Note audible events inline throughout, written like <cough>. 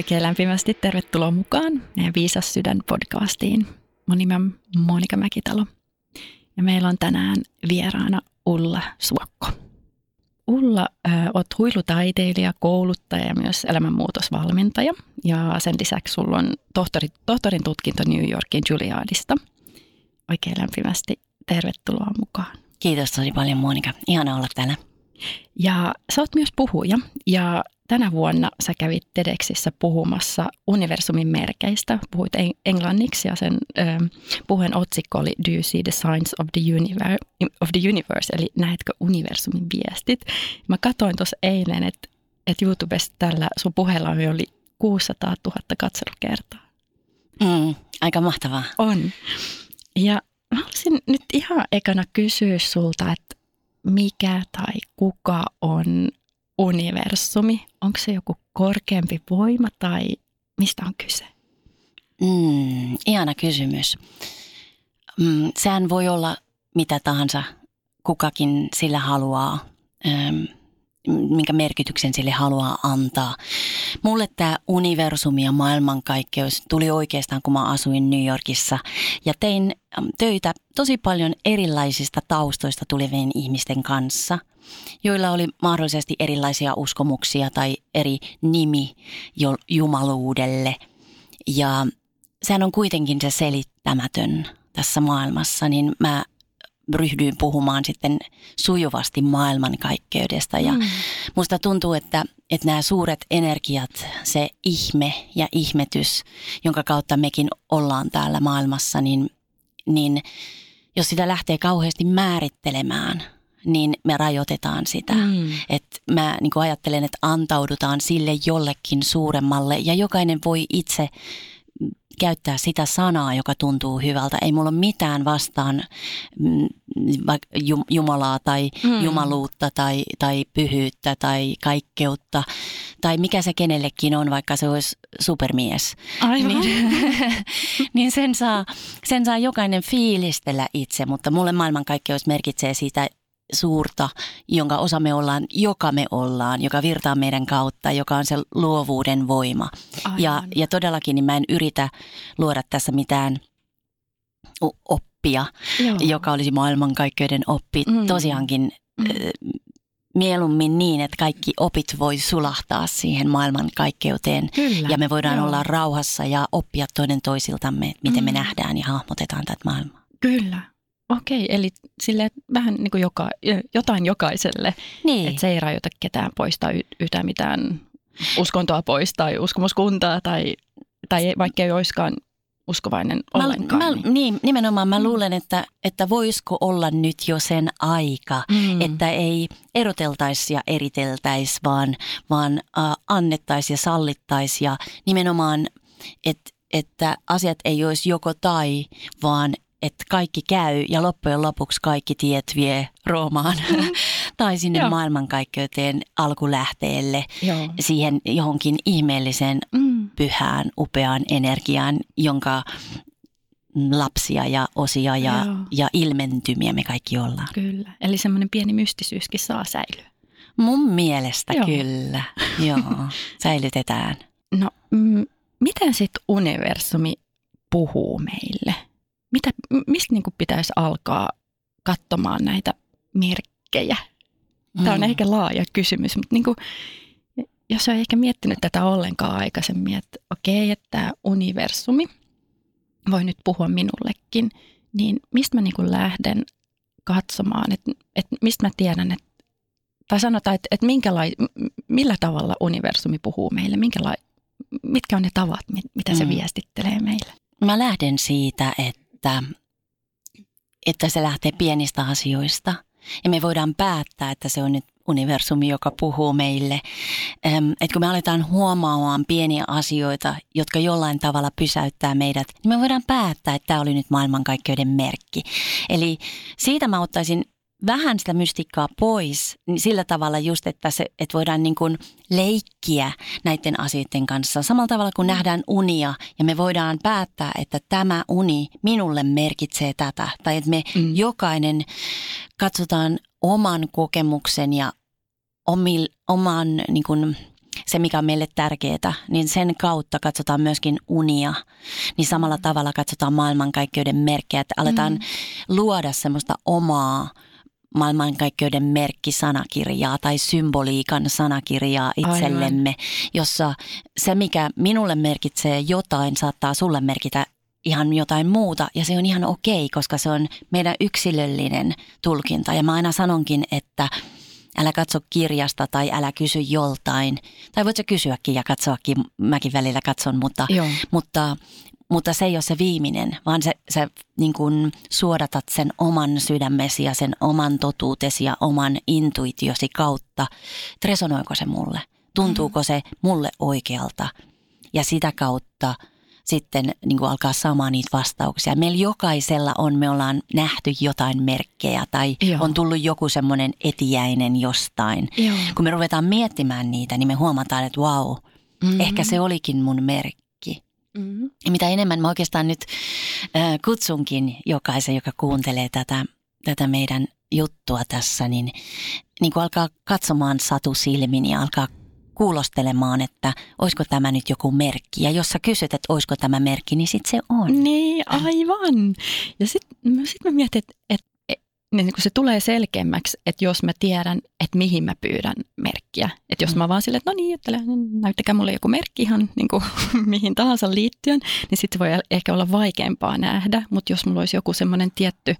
Oikein lämpimästi tervetuloa mukaan meidän Viisas sydän podcastiin. Mun nimi on Monika Mäkitalo ja meillä on tänään vieraana Ulla Suokko. Ulla, äh, oot huilutaiteilija, kouluttaja ja myös elämänmuutosvalmentaja. Ja sen lisäksi sulla on tohtori, tohtorin tutkinto New Yorkin Juilliardista. Oikein lämpimästi tervetuloa mukaan. Kiitos tosi paljon Monika. Ihana olla täällä. Ja sä oot myös puhuja ja tänä vuonna sä kävit TEDxissä puhumassa universumin merkeistä. Puhuit englanniksi ja sen ö, puheen otsikko oli Do you see the signs of the, universe, of the universe? Eli näetkö universumin viestit? Mä katsoin tuossa eilen, että, että YouTubesta tällä sun puheella oli 600 000 katselukertaa. Mm, aika mahtavaa. On. Ja mä haluaisin nyt ihan ekana kysyä sulta, että mikä tai kuka on universumi? Onko se joku korkeampi voima tai mistä on kyse? Mm, ihana kysymys. Mm, sehän voi olla mitä tahansa kukakin sillä haluaa, ähm, minkä merkityksen sille haluaa antaa. Mulle tämä universumi ja maailmankaikkeus tuli oikeastaan, kun mä asuin New Yorkissa ja tein töitä tosi paljon erilaisista taustoista tulevien ihmisten kanssa – joilla oli mahdollisesti erilaisia uskomuksia tai eri nimi jumaluudelle. Ja sehän on kuitenkin se selittämätön tässä maailmassa, niin mä ryhdyin puhumaan sitten sujuvasti maailmankaikkeudesta. Ja mm. musta tuntuu, että, että nämä suuret energiat, se ihme ja ihmetys, jonka kautta mekin ollaan täällä maailmassa, niin, niin jos sitä lähtee kauheasti määrittelemään – niin me rajoitetaan sitä. Mm. Että mä niin ajattelen, että antaudutaan sille jollekin suuremmalle ja jokainen voi itse käyttää sitä sanaa, joka tuntuu hyvältä. Ei mulla ole mitään vastaan mm, Jumalaa tai mm. jumaluutta tai, tai pyhyyttä tai kaikkeutta tai mikä se kenellekin on, vaikka se olisi supermies. Aivan. Niin, <laughs> niin sen, saa, sen saa jokainen fiilistellä itse, mutta mulle maailmankaikkeus merkitsee siitä suurta, jonka osa me ollaan, joka me ollaan, joka virtaa meidän kautta, joka on se luovuuden voima. Ja, ja todellakin niin mä en yritä luoda tässä mitään oppia, Joo. joka olisi maailmankaikkeuden oppi. Mm. Tosiaankin mm. mieluummin niin, että kaikki opit voi sulahtaa siihen maailmankaikkeuteen. Kyllä. Ja me voidaan Joo. olla rauhassa ja oppia toinen toisiltamme, miten mm. me nähdään ja hahmotetaan tätä maailmaa. Kyllä. Okei, eli sille vähän niin kuin joka, jotain jokaiselle, niin. että se ei rajoita ketään poistaa yhtään mitään uskontoa pois tai uskomuskuntaa tai, tai vaikka ei olisikaan uskovainen ollenkaan. Mä, niin. niin, nimenomaan mä luulen, että, että voisiko olla nyt jo sen aika, mm. että ei eroteltaisi ja eriteltäisi, vaan, vaan äh, annettaisi ja sallittaisi ja nimenomaan, että että asiat ei olisi joko tai, vaan että kaikki käy ja loppujen lopuksi kaikki tiet vie Roomaan mm. <laughs> tai sinne Joo. maailmankaikkeuteen alkulähteelle, Joo. siihen johonkin ihmeelliseen, mm. pyhään, upeaan energiaan, jonka lapsia ja osia ja, ja ilmentymiä me kaikki ollaan. Kyllä, eli semmoinen pieni mystisyyskin saa säilyä. Mun mielestä Joo. kyllä, Joo, <laughs> säilytetään. No, m- miten sitten universumi puhuu meille? Mitä, mistä niin pitäisi alkaa katsomaan näitä merkkejä? Tämä on mm. ehkä laaja kysymys, mutta niin kuin, jos on ehkä miettinyt tätä ollenkaan aikaisemmin, että okei, että tämä universumi voi nyt puhua minullekin, niin mistä mä niin kuin lähden katsomaan, että, että mistä mä tiedän, että, tai sanotaan, että, että minkälai, millä tavalla universumi puhuu meille, minkälai, mitkä on ne tavat, mitä se mm. viestittelee meille? Mä lähden siitä, että että, että se lähtee pienistä asioista. Ja me voidaan päättää, että se on nyt universumi, joka puhuu meille. Että kun me aletaan huomaamaan pieniä asioita, jotka jollain tavalla pysäyttää meidät, niin me voidaan päättää, että tämä oli nyt maailmankaikkeuden merkki. Eli siitä mä ottaisin vähän sitä mystikkaa pois niin sillä tavalla just, että, se, että voidaan niin kuin leikkiä näiden asioiden kanssa. Samalla tavalla kuin nähdään unia ja me voidaan päättää, että tämä uni minulle merkitsee tätä. Tai että me mm. jokainen katsotaan oman kokemuksen ja omil, oman niin kuin, se, mikä on meille tärkeää, niin sen kautta katsotaan myöskin unia. Niin samalla tavalla katsotaan maailmankaikkeuden merkkejä, että aletaan mm. luoda semmoista omaa maailmankaikkeuden merkkisanakirjaa tai symboliikan sanakirjaa itsellemme, Aivan. jossa se, mikä minulle merkitsee jotain, saattaa sulle merkitä ihan jotain muuta ja se on ihan okei, koska se on meidän yksilöllinen tulkinta. Ja mä aina sanonkin, että älä katso kirjasta tai älä kysy joltain. Tai voit sä kysyäkin ja katsoakin, mäkin välillä katson, mutta, mutta, mutta se ei ole se viimeinen, vaan se, sä niin kuin suodatat sen oman sydämesi ja sen oman totuutesi ja oman intuitiosi kautta. Resonoiko se mulle? Tuntuuko se mulle oikealta? Ja sitä kautta – sitten niin kuin alkaa saamaan niitä vastauksia. Meillä jokaisella on, me ollaan nähty jotain merkkejä tai Joo. on tullut joku semmoinen etiäinen jostain. Joo. Kun me ruvetaan miettimään niitä, niin me huomataan, että wow, mm-hmm. ehkä se olikin mun merkki. Mm-hmm. Ja mitä enemmän mä oikeastaan nyt äh, kutsunkin jokaisen, joka kuuntelee tätä, tätä meidän juttua tässä, niin, niin kun alkaa katsomaan satu silmin ja alkaa kuulostelemaan, että olisiko tämä nyt joku merkki. Ja jos sä kysyt, että olisiko tämä merkki, niin sitten se on. Niin, aivan. Ja sitten sit mä mietin, että, että niin kun se tulee selkeämmäksi, että jos mä tiedän, että mihin mä pyydän merkkiä. Että jos mm. mä vaan silleen, että no niin, että näyttäkää mulle joku merkki ihan niin kuin, <laughs> mihin tahansa liittyen, niin sitten voi ehkä olla vaikeampaa nähdä. Mutta jos mulla olisi joku semmoinen tietty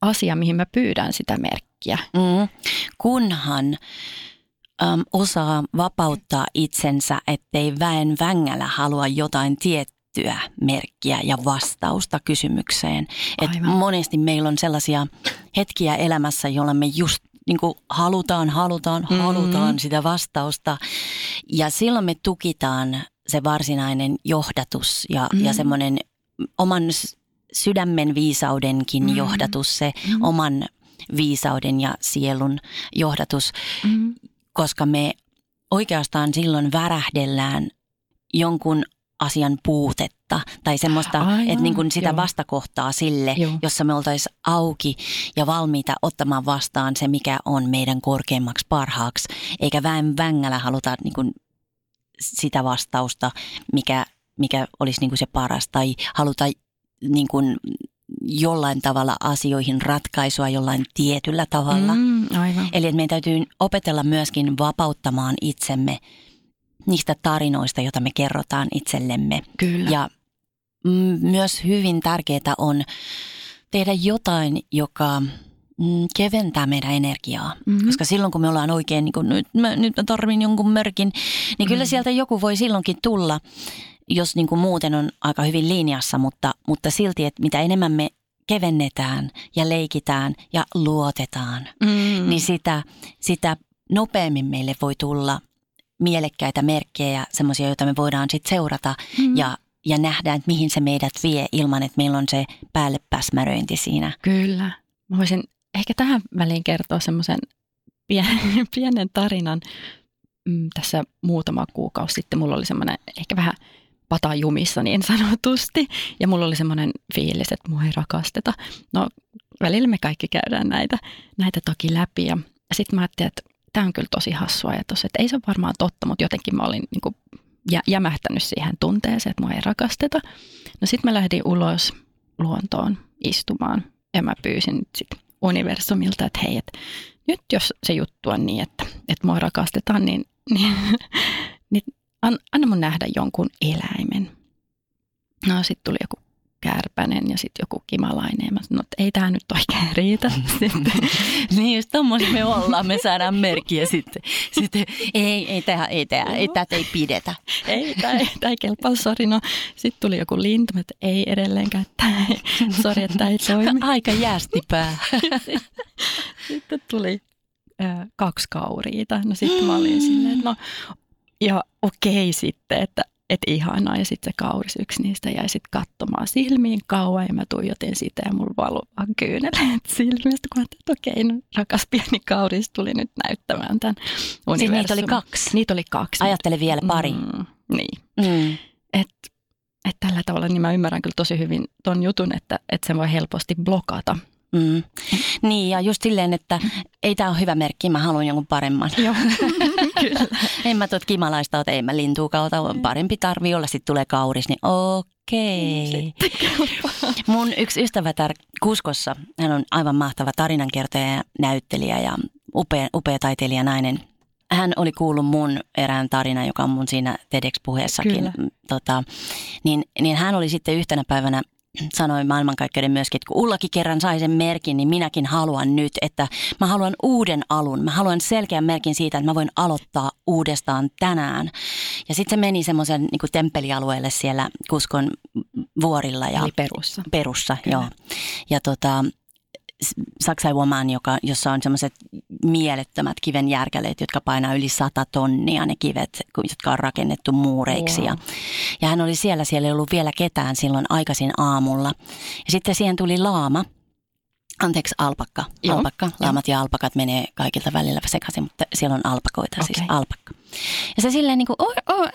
asia, mihin mä pyydän sitä merkkiä. Mm. Kunhan äm, osaa vapauttaa itsensä, ettei väen vängällä halua jotain tiettyä merkkiä ja vastausta kysymykseen. Et monesti meillä on sellaisia hetkiä elämässä, joilla me just niin kuin halutaan, halutaan, mm-hmm. halutaan sitä vastausta. Ja silloin me tukitaan se varsinainen johdatus ja, mm-hmm. ja semmoinen oman sydämen viisaudenkin mm-hmm. johdatus, se mm-hmm. oman viisauden ja sielun johdatus. Mm-hmm koska me oikeastaan silloin värähdellään jonkun asian puutetta tai semmoista, Aivan, että niin kuin sitä joo. vastakohtaa sille, joo. jossa me oltaisiin auki ja valmiita ottamaan vastaan se, mikä on meidän korkeimmaksi parhaaksi, eikä väen vängällä haluta niin kuin sitä vastausta, mikä, mikä olisi niin kuin se paras tai haluta niin kuin jollain tavalla asioihin ratkaisua jollain tietyllä tavalla. Mm, aivan. Eli että meidän täytyy opetella myöskin vapauttamaan itsemme niistä tarinoista, joita me kerrotaan itsellemme. Kyllä. Ja myös hyvin tärkeää on tehdä jotain, joka keventää meidän energiaa. Mm-hmm. Koska silloin kun me ollaan oikein, niin kun nyt, mä, nyt mä tarvin jonkun merkin, niin mm-hmm. kyllä sieltä joku voi silloinkin tulla jos niin kuin muuten on aika hyvin linjassa, mutta, mutta silti, että mitä enemmän me kevennetään ja leikitään ja luotetaan, mm. niin sitä, sitä nopeammin meille voi tulla mielekkäitä merkkejä, semmoisia, joita me voidaan sitten seurata mm. ja, ja nähdä, että mihin se meidät vie ilman, että meillä on se päälle päsmäröinti siinä. Kyllä. Mä voisin ehkä tähän väliin kertoa semmoisen pienen, <laughs> pienen tarinan. Mm, tässä muutama kuukausi sitten mulla oli semmoinen ehkä vähän – patajumissa niin sanotusti. Ja mulla oli semmoinen fiilis, että mua ei rakasteta. No välillä me kaikki käydään näitä, näitä toki läpi. Ja sitten mä ajattelin, että tämä on kyllä tosi hassu ajatus, että ei se ole varmaan totta, mutta jotenkin mä olin niin kuin jä, jämähtänyt siihen tunteeseen, että mua ei rakasteta. No sitten mä lähdin ulos luontoon istumaan ja mä pyysin nyt sit universumilta, että hei, että nyt jos se juttu on niin, että, että mua rakastetaan, niin, niin, <laughs> niin an, anna mun nähdä jonkun eläimen. No sitten tuli joku kärpänen ja sitten joku kimalainen. Mä sanoin, että ei tämä nyt oikein riitä. <laughs> niin just tommosia me ollaan, me saadaan merkkiä sitten. sitten ei, ei tämä <laughs> ei, tää, ei, tätä ei pidetä. ei, tämä ei, tää ei kelpaa, sori. No, sitten tuli joku lintu, että ei edelleenkään, <laughs> että sori, että tämä ei toimi. Aika jäästipää. sitten tuli äh, kaksi kauriita. No sitten mä olin silleen, että no ja okei sitten, että että ihanaa. Ja sitten se kauris yksi niistä jäi sitten katsomaan silmiin kauan ja mä tuijotin sitä ja mulla valu vaan kyyneleet silmistä, kun että okei, no, rakas pieni kauris tuli nyt näyttämään tämän universumin. Siis niitä oli kaksi? Niitä oli kaksi. Ajattele vielä pari. Mm, niin. Mm. Et, et tällä tavalla niin mä ymmärrän kyllä tosi hyvin ton jutun, että, että se voi helposti blokata Mm. Niin ja just silleen, että ei tämä ole hyvä merkki, mä haluan jonkun paremman. Joo. <laughs> Kyllä. en mä tuot kimalaista ota, en mä lintuuka parempi tarvii olla, sitten tulee kauris, niin okei. Mun yksi ystävätär Kuskossa, hän on aivan mahtava tarinankertoja ja näyttelijä ja upea, upea taiteilija nainen. Hän oli kuullut mun erään tarinan, joka on mun siinä TEDx-puheessakin. Tota, niin, niin hän oli sitten yhtenä päivänä sanoi maailmankaikkeuden myöskin, että kun Ullakin kerran sai sen merkin, niin minäkin haluan nyt, että mä haluan uuden alun. Mä haluan selkeän merkin siitä, että mä voin aloittaa uudestaan tänään. Ja sitten se meni semmoisen niin temppelialueelle siellä Kuskon vuorilla. Ja Eli perussa. Perussa, Kyllä. joo. Ja tota, Saksai Woman, joka, jossa on semmoiset mielettömät kiven järkäleet, jotka painaa yli sata tonnia, ne kivet, jotka on rakennettu muureiksi. Wow. Ja, ja hän oli siellä, siellä ei ollut vielä ketään silloin aikaisin aamulla. Ja sitten siihen tuli laama, Anteeksi, alpakka. Joo. Alpakka. Laamat ja alpakat menee kaikilta välillä sekaisin, mutta siellä on alpakoita, okay. siis alpakka. Ja se silleen niin kuin, oh, oh, oh,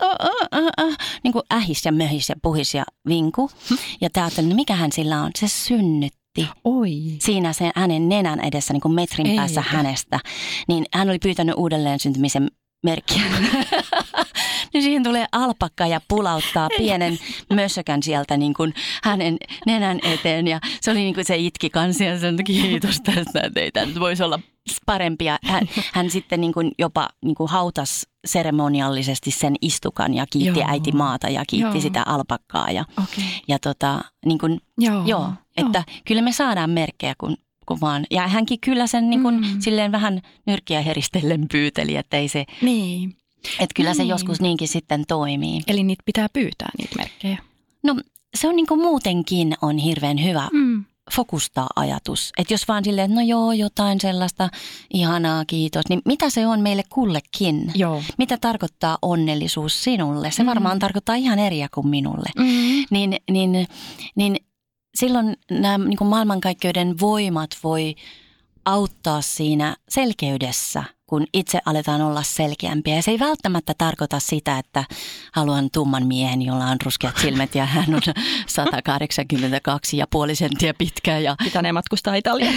oh, oh, oh, niin kuin ähis ja möhis ja puhis ja vinku. Hm. Ja te ajattelin, no mikä hän sillä on? Se synnyt näytti Oi. siinä sen hänen nenän edessä niin kuin metrin Eikä. päässä hänestä. Niin hän oli pyytänyt uudelleen syntymisen merkkiä. <laughs> niin siihen tulee alpakka ja pulauttaa pienen mössökän sieltä niin kuin hänen nenän eteen. Ja se oli niin kuin se itki kanssa ja sanoi, kiitos tästä, että ei tämä voisi olla parempia. Hän, <laughs> hän sitten niin kuin jopa niin kuin hautas seremoniallisesti sen istukan ja kiitti joo. äiti maata ja kiitti joo. sitä alpakkaa. Ja, okay. ja tota, niin kuin, joo. Joo, että joo. kyllä me saadaan merkkejä, kun, kun vaan. Ja hänkin kyllä sen niin kuin, mm. silleen vähän nyrkkiä heristellen pyyteli, että ei se... Niin. Että kyllä niin. se joskus niinkin sitten toimii. Eli niitä pitää pyytää, niitä merkkejä. No se on niin kuin muutenkin on hirveän hyvä mm. Fokustaa ajatus. Että jos vaan silleen, että no joo, jotain sellaista ihanaa, kiitos. Niin mitä se on meille kullekin? Joo. Mitä tarkoittaa onnellisuus sinulle? Se mm. varmaan tarkoittaa ihan eriä kuin minulle. Mm. Niin, niin, niin silloin nämä niin kuin maailmankaikkeuden voimat voi auttaa siinä selkeydessä, kun itse aletaan olla selkeämpiä. Ja se ei välttämättä tarkoita sitä, että haluan tumman miehen, jolla on ruskeat silmät ja hän on <laughs> 182 ja puoli senttiä pitkä. Ja... ne matkustaa Italiaan.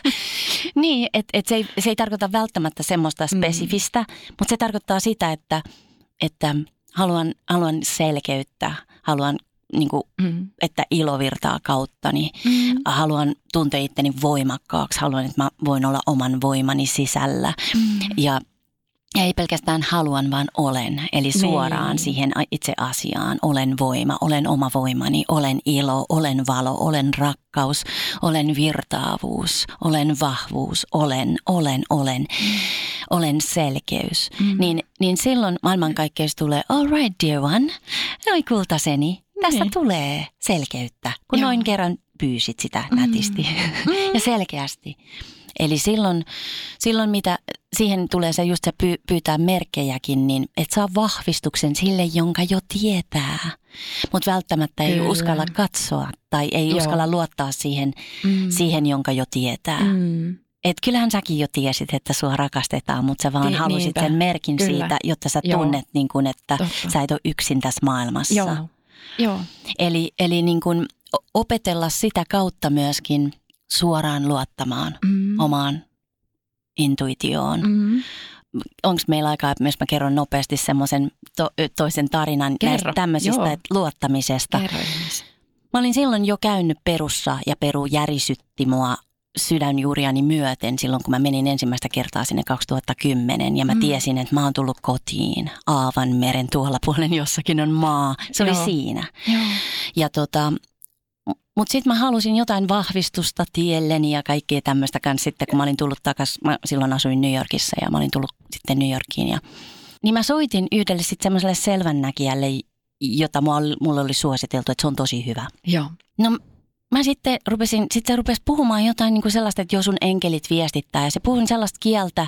<laughs> niin, että et se, ei, se ei tarkoita välttämättä semmoista mm. spesifistä, mm. mutta se tarkoittaa sitä, että, että haluan, haluan selkeyttä, haluan niin kuin, mm. että ilo virtaa kautta, niin mm. haluan tuntea itteni voimakkaaksi, haluan, että mä voin olla oman voimani sisällä. Mm. Ja, ja ei pelkästään haluan, vaan olen. Eli suoraan niin. siihen itse asiaan. Olen voima, olen oma voimani, olen ilo, olen valo, olen rakkaus, olen virtaavuus, olen vahvuus, olen, olen, olen. Mm. Olen selkeys. Mm. Niin, niin silloin maailmankaikkeus tulee, all right dear one, oi kultaseni, Tästä niin. tulee selkeyttä, kun Joo. noin kerran pyysit sitä mm. nätisti <laughs> mm. ja selkeästi. Eli silloin, silloin mitä siihen tulee se just se py, pyytää merkkejäkin, niin että saa vahvistuksen sille, jonka jo tietää. Mutta välttämättä ei Kyllä. uskalla katsoa tai ei Joo. uskalla luottaa siihen, mm. siihen, jonka jo tietää. Mm. Et kyllähän säkin jo tiesit, että sua rakastetaan, mutta sä vaan Ti- halusit niinpä. sen merkin Kyllä. siitä, jotta sä Joo. tunnet, niin kun, että Totta. sä et ole yksin tässä maailmassa. Joo. Joo. Eli, eli niin kuin opetella sitä kautta myöskin suoraan luottamaan mm. omaan intuitioon. Mm. Onko meillä aikaa, jos mä kerron nopeasti semmoisen to, toisen tarinan Kerro. näistä tämmöisistä että luottamisesta. Kerro. Mä olin silloin jo käynyt perussa ja Peru järisytti mua sydänjuuriani myöten silloin, kun mä menin ensimmäistä kertaa sinne 2010 ja mä mm. tiesin, että mä oon tullut kotiin. Aavan meren tuolla puolen jossakin on maa. Se Joo. oli siinä. Joo. Ja tota, mutta sitten mä halusin jotain vahvistusta tielleni ja kaikkea tämmöistä kanssa sitten, kun mä olin tullut takaisin, mä silloin asuin New Yorkissa ja mä olin tullut sitten New Yorkiin. Ja, niin mä soitin yhdelle sitten semmoiselle selvännäkijälle, jota mulle oli suositeltu, että se on tosi hyvä. Joo. No mä sitten rupesin, sitten se rupesi puhumaan jotain niin kuin sellaista, että jos sun enkelit viestittää. Ja se puhui sellaista kieltä,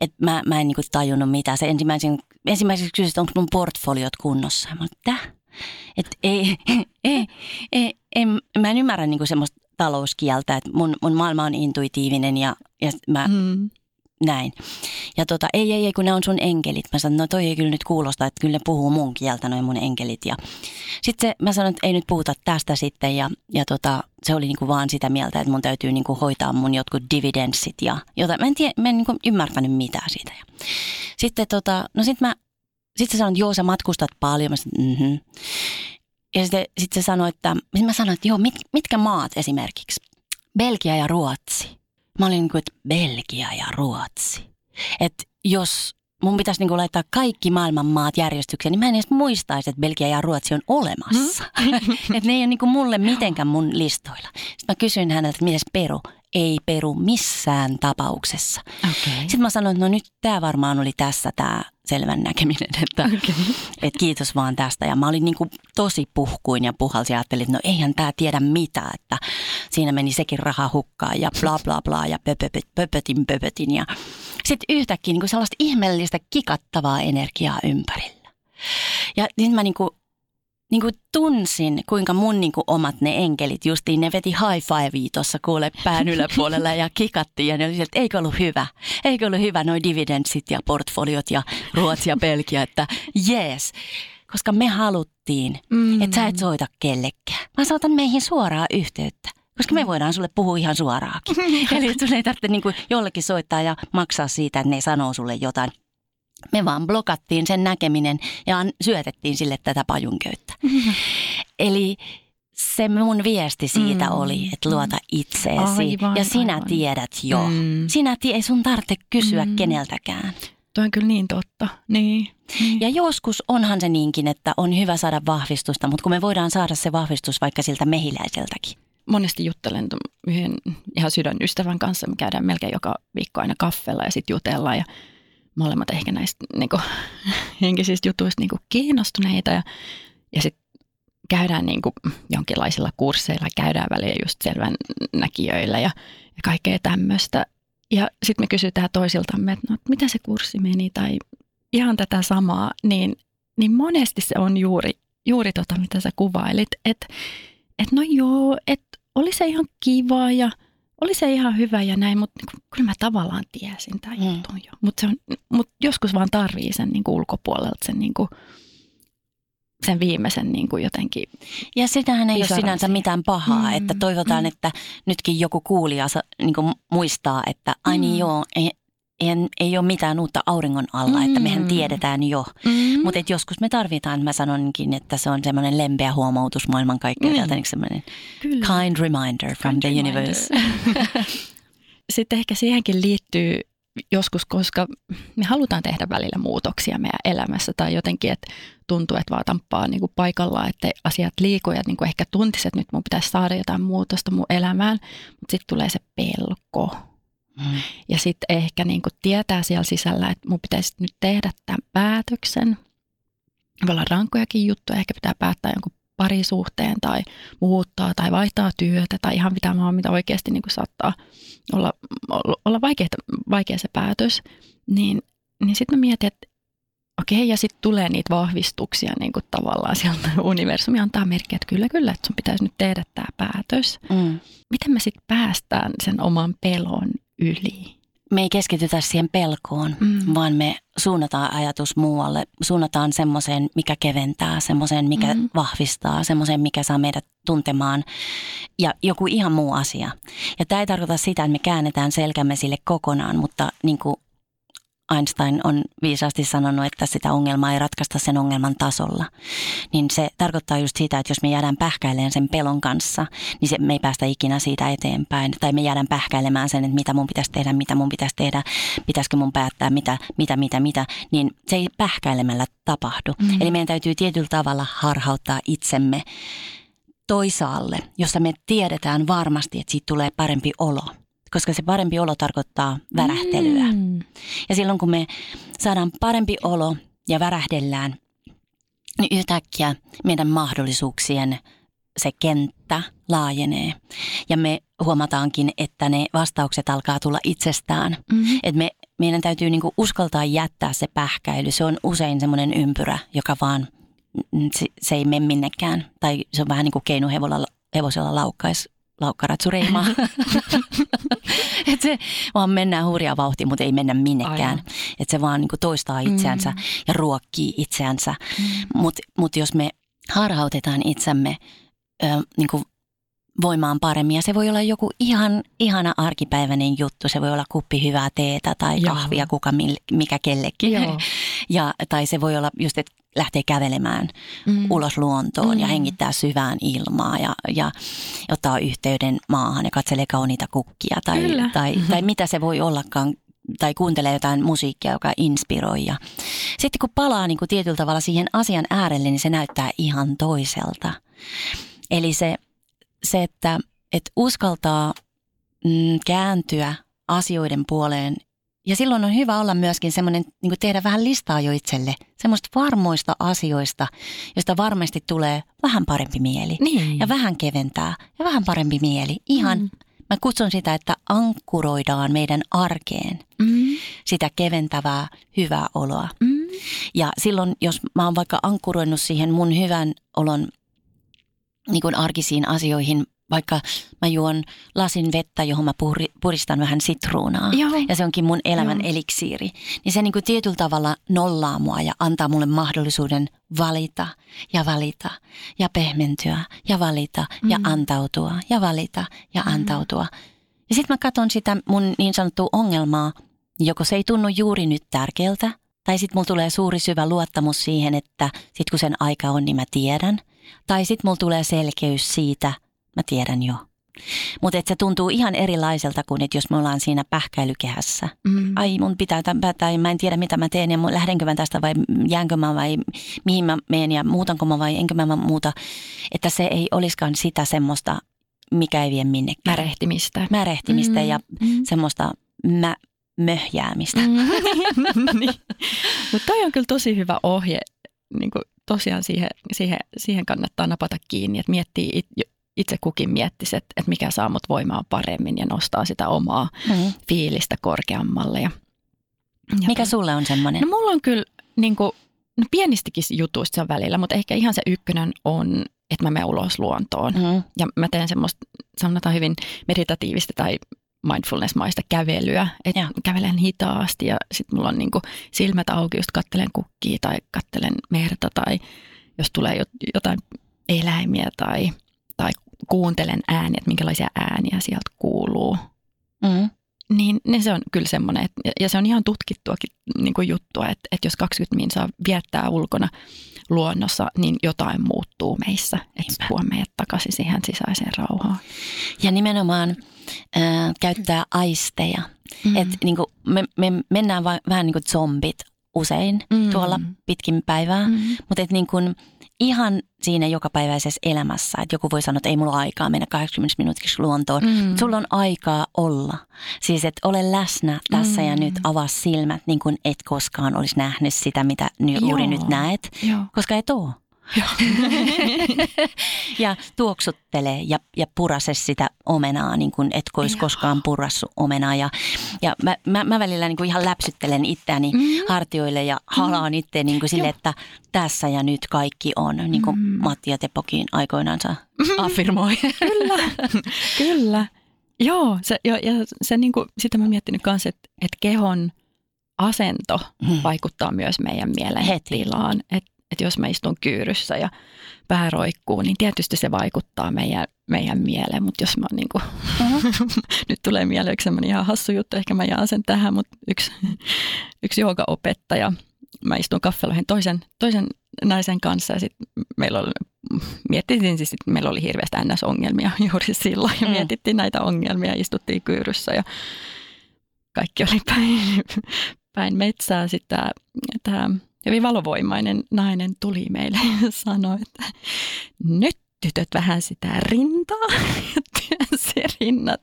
että mä, mä en niin kuin tajunnut mitä. Se ensimmäisen, ensimmäiseksi kysyi, että onko mun portfoliot kunnossa. Mä että että <laughs> ei, ei, ei, ei, mä en ymmärrä niin kuin semmoista talouskieltä, että mun, mun maailma on intuitiivinen ja, ja mä mm. Näin. Ja tota, ei, ei, ei, kun ne on sun enkelit. Mä sanoin, no toi ei kyllä nyt kuulosta, että kyllä ne puhuu mun kieltä, noin mun enkelit. Ja sitten mä sanoin, että ei nyt puhuta tästä sitten. Ja, ja tota, se oli niinku vaan sitä mieltä, että mun täytyy niinku hoitaa mun jotkut dividendsit ja jota. Mä en, tiedä, mä en niinku ymmärtänyt mitään siitä. Ja sitten tota, no sit mä, sit sä sanoin, että joo sä matkustat paljon. Mä sanoin, mm-hmm. Ja sitten sit se sanoi, että, mä sanoin, että joo, mit, mitkä maat esimerkiksi? Belgia ja Ruotsi. Mä olin niin kuin, että Belgia ja Ruotsi. Että jos mun pitäisi niin kuin laittaa kaikki maailman maat järjestykseen, niin mä en edes muistaisi, että Belgia ja Ruotsi on olemassa. <laughs> Mm. että ne ei ole niin kuin mulle mitenkään mun listoilla. Sitten mä kysyin häneltä, että miten Peru? Ei Peru missään tapauksessa. Okay. Sitten mä sanoin, että no nyt tämä varmaan oli tässä tämä selvän näkeminen, että, okay. että kiitos vaan tästä. Ja mä olin niin kuin tosi puhkuin ja puhalsin ja ajattelin, että no eihän tämä tiedä mitään, että siinä meni sekin raha hukkaan ja bla bla bla ja pöpöpöt, pöpötin pöpötin. Ja sitten yhtäkkiä niin kuin sellaista ihmeellistä kikattavaa energiaa ympärillä. Ja niin mä niin kuin niin kuin tunsin, kuinka mun niin kuin omat ne enkelit justiin, ne veti high fivea tuossa kuule pään yläpuolella ja kikattiin ja ne oli että eikö ollut hyvä, eikö ollut hyvä noi dividendsit ja portfoliot ja Ruotsi ja Belgia, että jees. Koska me haluttiin, mm. että sä et soita kellekään. Mä saatan meihin suoraa yhteyttä. Koska me voidaan sulle puhua ihan suoraakin. <laughs> Eli sun ei tarvitse niin kuin jollekin soittaa ja maksaa siitä, että ne sanoo sulle jotain me vaan blokattiin sen näkeminen ja syötettiin sille tätä pajunköyttä. Eli se mun viesti siitä mm. oli, että luota itseesi aivan, ja sinä aivan. tiedät jo. Mm. Sinä tie, ei sun tarvitse kysyä mm. keneltäkään. Tuo on kyllä niin totta. Niin. niin. Ja joskus onhan se niinkin, että on hyvä saada vahvistusta, mutta kun me voidaan saada se vahvistus vaikka siltä mehiläiseltäkin. Monesti juttelen yhden ihan sydänystävän kanssa, me käydään melkein joka viikko aina kaffella ja sitten jutellaan ja molemmat ehkä näistä niin kuin, <laughs> henkisistä jutuista niin kuin kiinnostuneita ja, ja sitten käydään niin kuin jonkinlaisilla kursseilla, käydään väliä just selvän näkijöillä ja, ja kaikkea tämmöistä. Ja sitten me kysytään toisiltamme, että no, mitä se kurssi meni tai ihan tätä samaa, niin, niin monesti se on juuri, juuri tota, mitä sä kuvailit, että et no joo, että oli se ihan kiva ja – oli se ihan hyvä ja näin, mutta niin kyllä mä tavallaan tiesin tämän mm. jutun jo. Mutta mut joskus vaan tarvii sen niin kuin ulkopuolelta sen, niin kuin, sen viimeisen niin kuin jotenkin Ja sitähän ei ole sinänsä mitään pahaa, mm. että toivotaan, mm. että nytkin joku kuulija niin kuin muistaa, että ai niin mm. joo, ei, ei, ei ole mitään uutta auringon alla, mm. että mehän tiedetään jo. Mm. Mutta joskus me tarvitaan, mä sanonkin, että se on semmoinen lempeä huomautus maailmankaikkeudesta, mm. semmoinen kind reminder from kind the reminder. universe. <laughs> Sitten ehkä siihenkin liittyy joskus, koska me halutaan tehdä välillä muutoksia meidän elämässä tai jotenkin, että tuntuu, että vaan tamppaa niin kuin paikallaan, että asiat liikuu ja niin kuin ehkä tuntisi, että nyt mun pitäisi saada jotain muutosta mun elämään, mutta sitten tulee se pelko Mm. Ja sitten ehkä niin kuin tietää siellä sisällä, että mun pitäisi nyt tehdä tämän päätöksen. Voi olla rankkojakin juttuja, ehkä pitää päättää jonkun parisuhteen tai muuttaa tai vaihtaa työtä tai ihan mitä vaan, mitä oikeasti niin kuin saattaa olla, olla vaikea, vaikea se päätös. Niin, niin sitten mä mietin, että okei, ja sitten tulee niitä vahvistuksia niin kuin tavallaan sieltä <laughs> universumi antaa merkkiä, että kyllä, kyllä, että sun pitäisi nyt tehdä tämä päätös. Mm. Miten me sitten päästään sen oman pelon yli. Me ei keskitytä siihen pelkoon, mm. vaan me suunnataan ajatus muualle. Suunnataan semmoiseen, mikä keventää, semmoiseen, mikä mm. vahvistaa, semmoiseen, mikä saa meidät tuntemaan ja joku ihan muu asia. Ja tämä ei tarkoita sitä, että me käännetään selkämme sille kokonaan, mutta niin kuin Einstein on viisaasti sanonut, että sitä ongelmaa ei ratkaista sen ongelman tasolla. Niin se tarkoittaa just sitä, että jos me jäädään pähkäilemään sen pelon kanssa, niin se, me ei päästä ikinä siitä eteenpäin. Tai me jäädään pähkäilemään sen, että mitä mun pitäisi tehdä, mitä mun pitäisi tehdä, pitäisikö mun päättää, mitä, mitä, mitä, mitä. Niin se ei pähkäilemällä tapahdu. Mm. Eli meidän täytyy tietyllä tavalla harhauttaa itsemme toisaalle, jossa me tiedetään varmasti, että siitä tulee parempi olo koska se parempi olo tarkoittaa värähtelyä. Mm. Ja silloin kun me saadaan parempi olo ja värähdellään, niin yhtäkkiä meidän mahdollisuuksien se kenttä laajenee. Ja me huomataankin, että ne vastaukset alkaa tulla itsestään. Mm-hmm. Että me, meidän täytyy niinku uskaltaa jättää se pähkäily. Se on usein semmoinen ympyrä, joka vaan, mm, se, se ei mene minnekään. Tai se on vähän niin kuin keinuhevosella laukkais laukkaratsureimaa. <laughs> että se vaan mennään hurjaa vauhtia, mutta ei mennä minnekään. Että se vaan niin kuin toistaa itseänsä mm. ja ruokkii itseänsä. Mm. Mutta mut jos me harhautetaan itsemme ö, niin kuin voimaan paremmin. Ja se voi olla joku ihan ihana arkipäiväinen juttu. Se voi olla kuppi hyvää teetä tai Joo. kahvia, kuka mikä kellekin. Joo. <laughs> Ja, tai se voi olla just, että lähtee kävelemään mm. ulos luontoon mm. ja hengittää syvään ilmaa ja, ja ottaa yhteyden maahan ja katselee kauniita kukkia tai, tai, mm-hmm. <laughs> tai mitä se voi ollakaan tai kuuntelee jotain musiikkia, joka inspiroi. Ja sitten kun palaa niin kuin tietyllä tavalla siihen asian äärelle, niin se näyttää ihan toiselta. Eli se se, että, että uskaltaa mm, kääntyä asioiden puoleen. Ja silloin on hyvä olla myöskin semmoinen, niin tehdä vähän listaa jo itselle, semmoista varmoista asioista, joista varmasti tulee vähän parempi mieli. Niin. Ja vähän keventää ja vähän parempi mieli. Ihan, mm. mä kutsun sitä, että ankkuroidaan meidän arkeen mm. sitä keventävää, hyvää oloa. Mm. Ja silloin, jos mä oon vaikka ankkuroinut siihen mun hyvän olon niin kuin arkisiin asioihin, vaikka mä juon lasin vettä, johon mä puristan vähän sitruunaa Joo. ja se onkin mun elämän Joo. eliksiiri, niin se niin kuin tietyllä tavalla nollaa mua ja antaa mulle mahdollisuuden valita ja valita ja pehmentyä ja valita mm. ja antautua ja valita ja mm. antautua. Ja sitten mä katson sitä mun niin sanottua ongelmaa, joko se ei tunnu juuri nyt tärkeältä, tai sitten mulla tulee suuri syvä luottamus siihen, että sit kun sen aika on, niin mä tiedän – tai sitten mulla tulee selkeys siitä, mä tiedän jo. Mutta se tuntuu ihan erilaiselta kuin, että jos me ollaan siinä pähkäilykehässä. Mm. Ai mun pitää, tai mä en tiedä mitä mä teen ja lähdenkö mä tästä vai jäänkö mä vai mihin mä menen ja muutanko mä vai enkö mä muuta. Että se ei olisikaan sitä semmoista, mikä ei vie minnekään. Märehtimistä. Märehtimistä mm. ja mm. semmoista mä, möhjäämistä. Mm. <laughs> niin. Mutta toi on kyllä tosi hyvä ohje niin kuin tosiaan siihen, siihen, siihen kannattaa napata kiinni, että miettii itse kukin miettisi, että, että mikä saa mut voimaa paremmin ja nostaa sitä omaa mm. fiilistä korkeammalle. Ja, ja mikä sulle on semmoinen? No mulla on kyllä niin kuin, no pienistikin jutuista sen välillä, mutta ehkä ihan se ykkönen on, että mä menen ulos luontoon. Mm. Ja mä teen semmoista, sanotaan hyvin meditatiivista tai mindfulness-maista kävelyä, että kävelen hitaasti ja sitten mulla on niinku silmät auki, just kattelen kukkia tai kattelen merta tai jos tulee jotain eläimiä tai, tai kuuntelen ääniä, että minkälaisia ääniä sieltä kuuluu. Mm. Niin, niin se on kyllä semmoinen, että, ja se on ihan tutkittuakin niin kuin juttua, että, että jos 20 minsaa viettää ulkona luonnossa, niin jotain muuttuu meissä, että tuo meidät takaisin siihen sisäiseen rauhaan. Ja nimenomaan äh, käyttää aisteja. Mm. Et, niin kuin, me, me mennään va, vähän niin kuin zombit usein mm. tuolla pitkin päivää, mm. mutta et niin kuin, ihan siinä jokapäiväisessä elämässä, että joku voi sanoa, että ei mulla ole aikaa mennä 80 minuutiksi luontoon. Mm. Sulla on aikaa olla. Siis, että ole läsnä tässä mm. ja nyt, avaa silmät niin kuin et koskaan olisi nähnyt sitä, mitä juuri nyt näet, Joo. koska et ole. Ja tuoksuttele ja, ja purase sitä omenaa, niin kuin et olisi koskaan purassu omenaa. Ja, ja mä, mä, mä välillä niin kuin ihan läpsyttelen itseäni mm. hartioille ja halaan mm. itse niin kuin sille, että tässä ja nyt kaikki on, niin kuin mm. Matti ja Tepokin aikoinansa mm. affirmoi. kyllä, kyllä. Joo, se, ja, ja se niin kuin, sitä mä miettinyt kanssa, että, että kehon asento mm. vaikuttaa myös meidän mielen Heti. tilaan. Että että jos mä istun kyyryssä ja pää roikkuu, niin tietysti se vaikuttaa meidän, meidän mieleen, mutta jos mä niin kuin, uh-huh. <laughs> nyt tulee mieleen yksi ihan hassu juttu, ehkä mä jaan sen tähän, mutta yksi, <laughs> yksi joogaopettaja, mä istun kaffeloihin toisen, toisen naisen kanssa ja sitten meillä oli, mietittiin siis, että meillä oli hirveästi NS-ongelmia <laughs> juuri silloin ja mm. mietittiin näitä ongelmia, istuttiin kyyryssä ja kaikki oli päin, päin metsää. Sitten tämä hyvin valovoimainen nainen tuli meille <laughs> ja sanoi, että nyt tytöt vähän sitä rintaa ja työnsi rinnat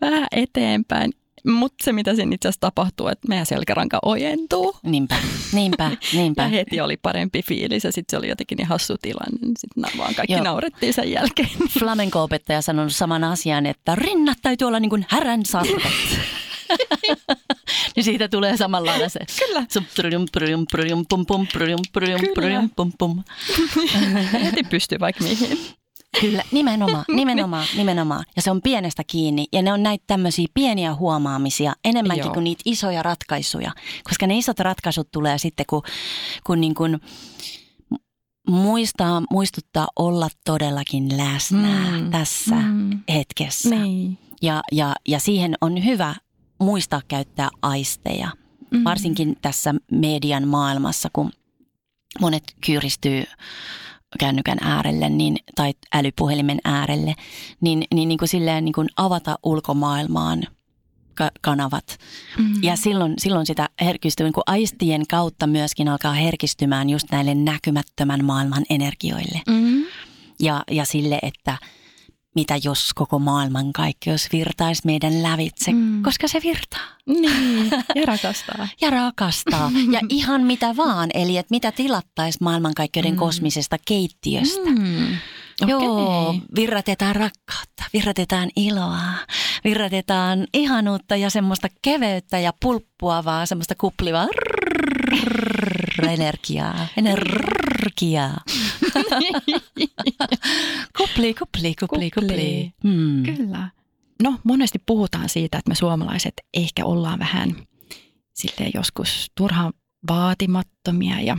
vähän eteenpäin. Mutta se, mitä siinä itse asiassa tapahtuu, että meidän selkäranka ojentuu. Niinpä, niinpä, <laughs> niinpä. Ja heti oli parempi fiilis ja sitten se oli jotenkin niin hassu tilanne. Sitten vaan kaikki Joo. naurettiin sen jälkeen. <laughs> Flamenco-opettaja sanonut saman asian, että rinnat täytyy olla niin kuin härän sarvet. <laughs> niin siitä tulee samanlainen se. Kyllä. Heti pystyy vaikka mihin. Kyllä, nimenomaan, <laughs> nimenomaan, nimenomaan. Ja se on pienestä kiinni. Ja ne on näitä tämmöisiä pieniä huomaamisia enemmänkin Joo. kuin niitä isoja ratkaisuja. Koska ne isot ratkaisut tulee sitten, kun, kun niin kuin muistaa, muistuttaa olla todellakin läsnä Mm, tässä Mm. hetkessä. Niin. Ja, ja, ja siihen on hyvä muistaa käyttää aisteja. Mm. Varsinkin tässä median maailmassa, kun monet kyyristyy kännykän äärelle niin, tai älypuhelimen äärelle, niin, niin, niin kuin silleen niin kuin avata ulkomaailmaan ka- kanavat. Mm. Ja silloin, silloin sitä herkistyy, niin kuin aistien kautta myöskin alkaa herkistymään just näille näkymättömän maailman energioille. Mm. Ja, ja sille, että mitä jos koko maailman kaikkeus virtaisi meidän lävitse, Mm. koska se virtaa Niin, <laughs> ja rakastaa. ja rakastaa ja <laughs> ihan mitä vaan. Eli että mitä tilattaisi maailmankaikkeuden Mm. kosmisesta keittiöstä. Mm. Joo, Okei. virratetaan rakkautta, virratetaan iloa, virratetaan ihanuutta ja semmoista keveyttä ja pulppuavaa, semmoista kuplivaa energiaa, energiaa. <laughs> kupli, kupli, kupli, kupli. Hmm. Kyllä. No monesti puhutaan siitä, että me suomalaiset ehkä ollaan vähän silleen joskus turhaan vaatimattomia ja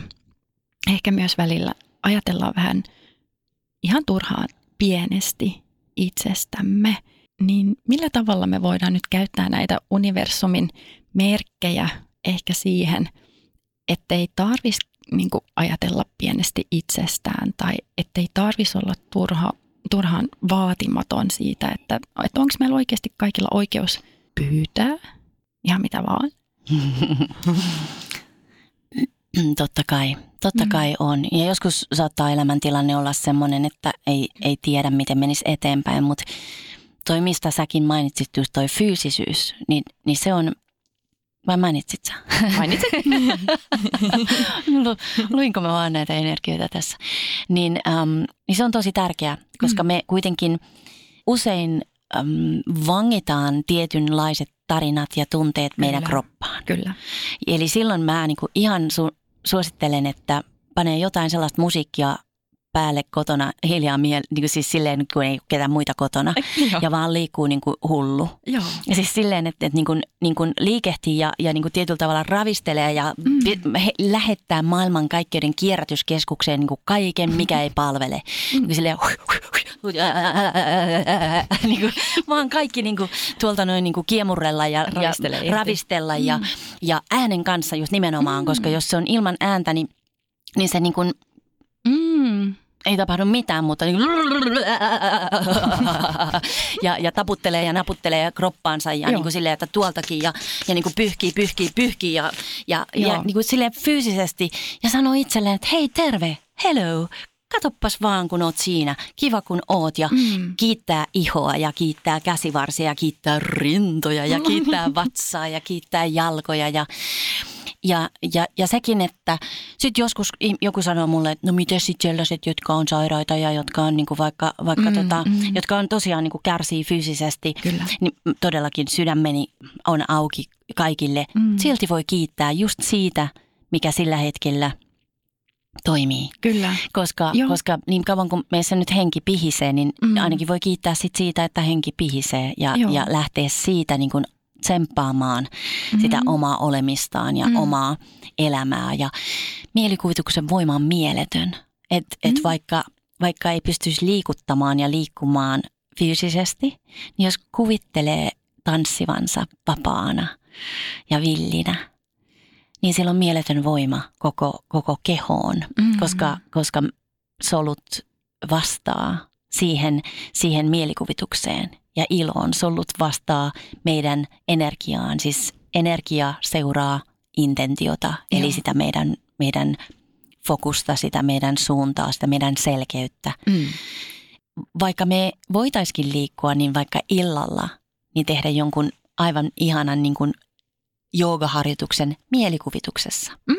ehkä myös välillä ajatellaan vähän ihan turhaan pienesti itsestämme. Niin millä tavalla me voidaan nyt käyttää näitä universumin merkkejä ehkä siihen, ettei tarvitsisi niin ajatella pienesti itsestään tai ettei tarvitsisi olla turha, turhaan vaatimaton siitä, että, että onko meillä oikeasti kaikilla oikeus pyytää ihan mitä vaan. <clears throat> Totta kai, totta Mm. kai on. Ja joskus saattaa elämäntilanne olla sellainen, että ei, ei tiedä, miten menisi eteenpäin, mutta toi, mistä säkin mainitsit, just toi fyysisyys, niin, niin se on, vai mainitsit sä? Mainitsit? <laughs> Lu- Luinko mä vaan näitä energioita tässä? Niin, äm, niin se on tosi tärkeää, koska Mm. me kuitenkin usein äm, vangitaan tietynlaiset tarinat ja tunteet meidän Kyllä. kroppaan. Kyllä. Eli silloin mä niin kuin ihan su- suosittelen, että panee jotain sellaista musiikkia päälle kotona hiljaa, miel- niin kuin siis silleen, kun ei ketään muita kotona. <laughs> Joo. Ja vaan liikkuu niin kuin hullu. Joo. Ja siis silleen, että, että niin kuin, niin kuin liikehtii ja, ja niin kuin tietyllä tavalla ravistelee ja Mm. he, lähettää maailman kaikkeuden kierrätyskeskukseen niin kuin kaiken, mikä ei palvele. Mm. Niin kuin silleen, niin kuin, vaan kaikki niin kuin, tuolta noin niin kuin kiemurrella ja, Ravistelee ja ravistella ja, Mm. ja äänen kanssa just nimenomaan, Mm. koska jos se on ilman ääntä, niin, niin se niin kuin, Mm. Ei tapahdu mitään, mutta niin <laughs> ja, ja taputtelee ja naputtelee kroppaansa ja Joo. niin kuin silleen, että tuoltakin ja, ja niin kuin pyyhkii, pyyhkii, pyyhkii ja, ja, ja niin kuin silleen fyysisesti ja sanoo itselleen, että hei terve, hello, katoppas vaan kun oot siinä, kiva kun oot ja Mm. kiittää ihoa ja kiittää käsivarsia ja kiittää rintoja ja kiittää <laughs> vatsaa ja kiittää jalkoja ja ja, ja, ja sekin, että sitten joskus joku sanoo mulle, että no miten sitten sellaiset, jotka on sairaita ja jotka on niinku vaikka, vaikka Mm, tota, mm. jotka on tosiaan niinku kärsii fyysisesti, Kyllä. niin todellakin sydämeni on auki kaikille. Mm. Silti voi kiittää just siitä, mikä sillä hetkellä toimii. Kyllä. Koska, Joo. koska niin kauan kun meissä nyt henki pihisee, niin Mm. mm. ainakin voi kiittää sit siitä, että henki pihisee ja, Joo. ja lähteä siitä niin kuin tsemppaamaan sitä Mm. omaa olemistaan ja Mm. mm. omaa elämää. Ja mielikuvituksen voima on mieletön. Että et Mm. vaikka, vaikka ei pystyisi liikuttamaan ja liikkumaan fyysisesti, niin jos kuvittelee tanssivansa vapaana ja villinä, niin sillä on mieletön voima koko, koko kehoon, Mm. koska, koska solut vastaa siihen, siihen mielikuvitukseen ja iloon. Solut vastaa meidän energiaan, siis energia seuraa intentiota, Joo. eli sitä meidän, meidän fokusta, sitä meidän suuntaa, sitä meidän selkeyttä. Mm. Vaikka me voitaisiin liikkua, niin vaikka illalla, niin tehdä jonkun aivan ihanan niin kuin joogaharjoituksen mielikuvituksessa. Mm.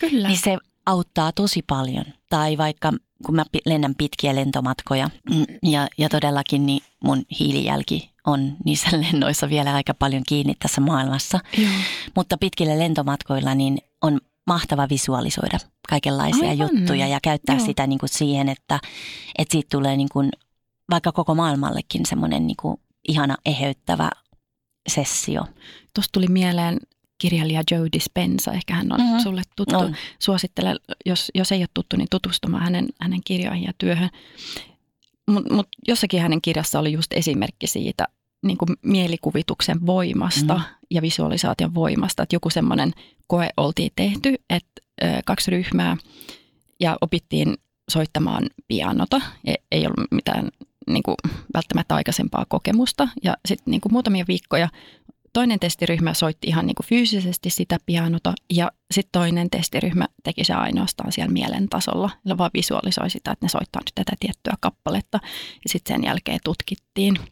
Kyllä. Niin se auttaa tosi paljon. Tai vaikka kun mä lennän pitkiä lentomatkoja mm, ja, ja todellakin niin mun hiilijälki on niissä <laughs> lennoissa vielä aika paljon kiinni tässä maailmassa. Joo. Mutta pitkillä lentomatkoilla niin on mahtava visualisoida kaikenlaisia Aivan. juttuja ja käyttää Joo. sitä niin kuin siihen, että, että siitä tulee niin kuin vaikka koko maailmallekin semmoinen niin kuin ihana eheyttävä sessio. Tuosta tuli mieleen kirjailija Joe Dispenza, ehkä hän on mm-hmm. sulle tuttu. On. Suosittelen, jos, jos ei ole tuttu, niin tutustumaan hänen, hänen kirjoihin ja työhön. Mutta mut jossakin hänen kirjassa oli just esimerkki siitä niin kuin mielikuvituksen voimasta mm. ja visualisaation voimasta, että joku semmoinen koe oltiin tehty, että kaksi ryhmää ja opittiin soittamaan pianota. E, ei ollut mitään niin kuin, välttämättä aikaisempaa kokemusta. Ja sitten niin muutamia viikkoja toinen testiryhmä soitti ihan niin kuin fyysisesti sitä pianota ja sitten toinen testiryhmä teki se ainoastaan siellä mielen tasolla. Ja vaan visualisoi sitä, että ne soittaa nyt tätä tiettyä kappaletta ja sitten sen jälkeen tutkittiin –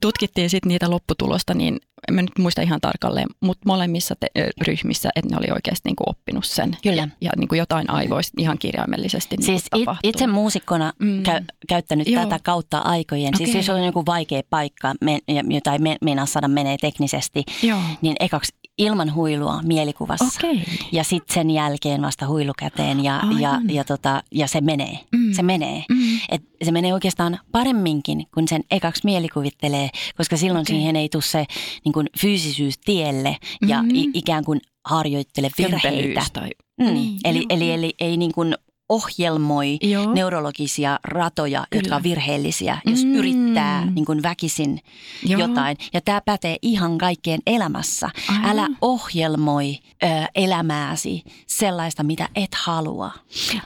tutkittiin sitten niitä lopputulosta, niin en mä nyt muista ihan tarkalleen, mutta molemmissa te- ryhmissä, että ne oli oikeasti niinku oppinut sen. Kyllä. Ja niinku jotain aivoista ihan kirjaimellisesti niinku Siis it, itse muusikkona mm. käy, käyttänyt Joo. tätä kautta aikojen. Okay. Siis jos on joku vaikea paikka, me, jota ei meinaa saada menee teknisesti, Joo. niin ekaksi ilman huilua mielikuvassa. Okay. Ja sitten sen jälkeen vasta huilukäteen ja, ja, ja, tota, ja se menee. Mm. Se menee. Mm. Et se menee oikeastaan paremminkin, kun sen ekaksi mielikuvittelee, koska silloin okay. siihen ei tule se niin kuin fyysisyys tielle ja mm. i, ikään kuin harjoittele virheitä. Tai... Mm. Niin, eli, eli, eli ei niin kuin ohjelmoi Joo. neurologisia ratoja, Kyllä. jotka on virheellisiä, jos mm. yrittää niin kuin väkisin Joo. jotain. Ja tämä pätee ihan kaikkeen elämässä. Aivan. Älä ohjelmoi ö, elämääsi sellaista, mitä et halua,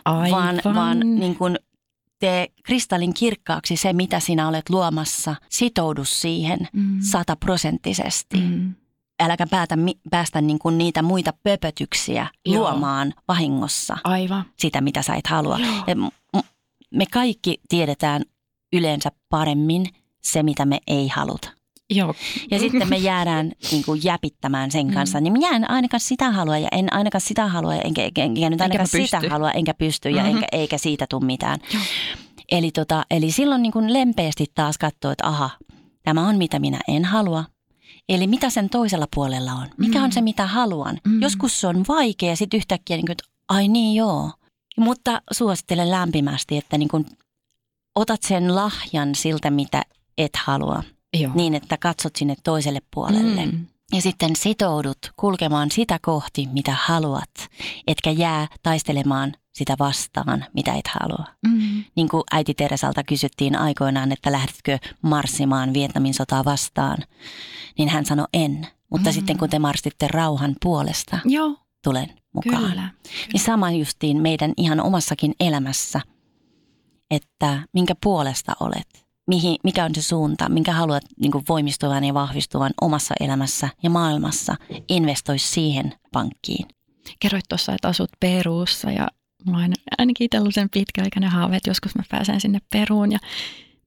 Aivan. vaan, vaan niin kuin tee kristallin kirkkaaksi se, mitä sinä olet luomassa. Sitoudu siihen mm. sataprosenttisesti. Mm äläkä päätä, päästä niin kuin niitä muita pöpötyksiä Joo. luomaan vahingossa Aivan. sitä, mitä sä et halua. Me kaikki tiedetään yleensä paremmin se, mitä me ei haluta. Joo. Ja sitten me jäädään <laughs> niin kuin jäpittämään sen kanssa. Mm. Niin minä en ainakaan sitä halua ja en ainakaan sitä halua enkä, enkä, enkä nyt ainakaan enkä sitä halua enkä pysty ja mm-hmm. enkä, eikä siitä tule mitään. Joo. Eli, tota, eli silloin niin kuin lempeästi taas katsoo, että aha, tämä on mitä minä en halua. Eli mitä sen toisella puolella on? Mikä mm. on se, mitä haluan? Mm. Joskus se on vaikea ja sitten yhtäkkiä, niin kuin, että ai niin joo. Mutta suosittelen lämpimästi, että niin kuin, otat sen lahjan siltä, mitä et halua. Joo. Niin, että katsot sinne toiselle puolelle. Mm. Ja sitten sitoudut kulkemaan sitä kohti, mitä haluat, etkä jää taistelemaan sitä vastaan, mitä et halua. Mm. Niin kuin äiti Teresalta kysyttiin aikoinaan, että lähdetkö marssimaan Vietnamin sotaa vastaan, niin hän sanoi en. Mutta mm. sitten kun te marssitte rauhan puolesta, Joo. tulen mukaan. Kyllä. Kyllä. Niin sama justiin meidän ihan omassakin elämässä, että minkä puolesta olet, mihin, mikä on se suunta, minkä haluat niin kuin voimistuvan ja vahvistuvan omassa elämässä ja maailmassa, investoi siihen pankkiin. Kerroit tuossa, että asut Peruussa ja mulla on ainakin itsellä sen pitkäaikainen haave, että joskus mä pääsen sinne Peruun ja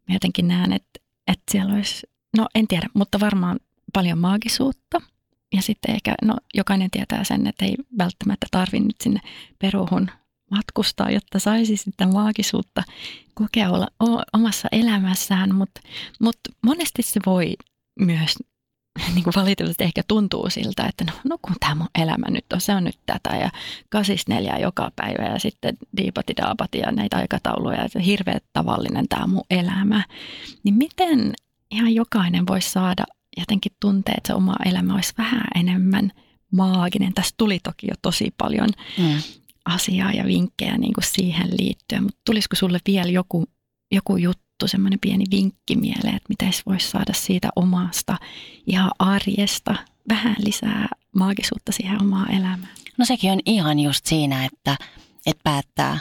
mä jotenkin näen, että, että siellä olisi, no en tiedä, mutta varmaan paljon maagisuutta. Ja sitten ehkä, no jokainen tietää sen, että ei välttämättä tarvi nyt sinne Peruhun matkustaa, jotta saisi sitä maagisuutta kokea olla omassa elämässään, mutta, mutta monesti se voi myös <laughs> niin kuin valitettavasti ehkä tuntuu siltä, että no, no kun tämä mun elämä nyt on, se on nyt tätä ja kasis neljä joka päivä ja sitten diipati daapati ja näitä aikatauluja, että hirveän tavallinen tämä mun elämä. Niin miten ihan jokainen voisi saada jotenkin tuntea, että se oma elämä olisi vähän enemmän maaginen. Tässä tuli toki jo tosi paljon mm. asiaa ja vinkkejä niin kuin siihen liittyen, mutta tulisiko sulle vielä joku, joku juttu, semmoinen pieni vinkki mieleen, että miten voisi saada siitä omasta ihan arjesta vähän lisää maagisuutta siihen omaan elämään? No sekin on ihan just siinä, että, että päättää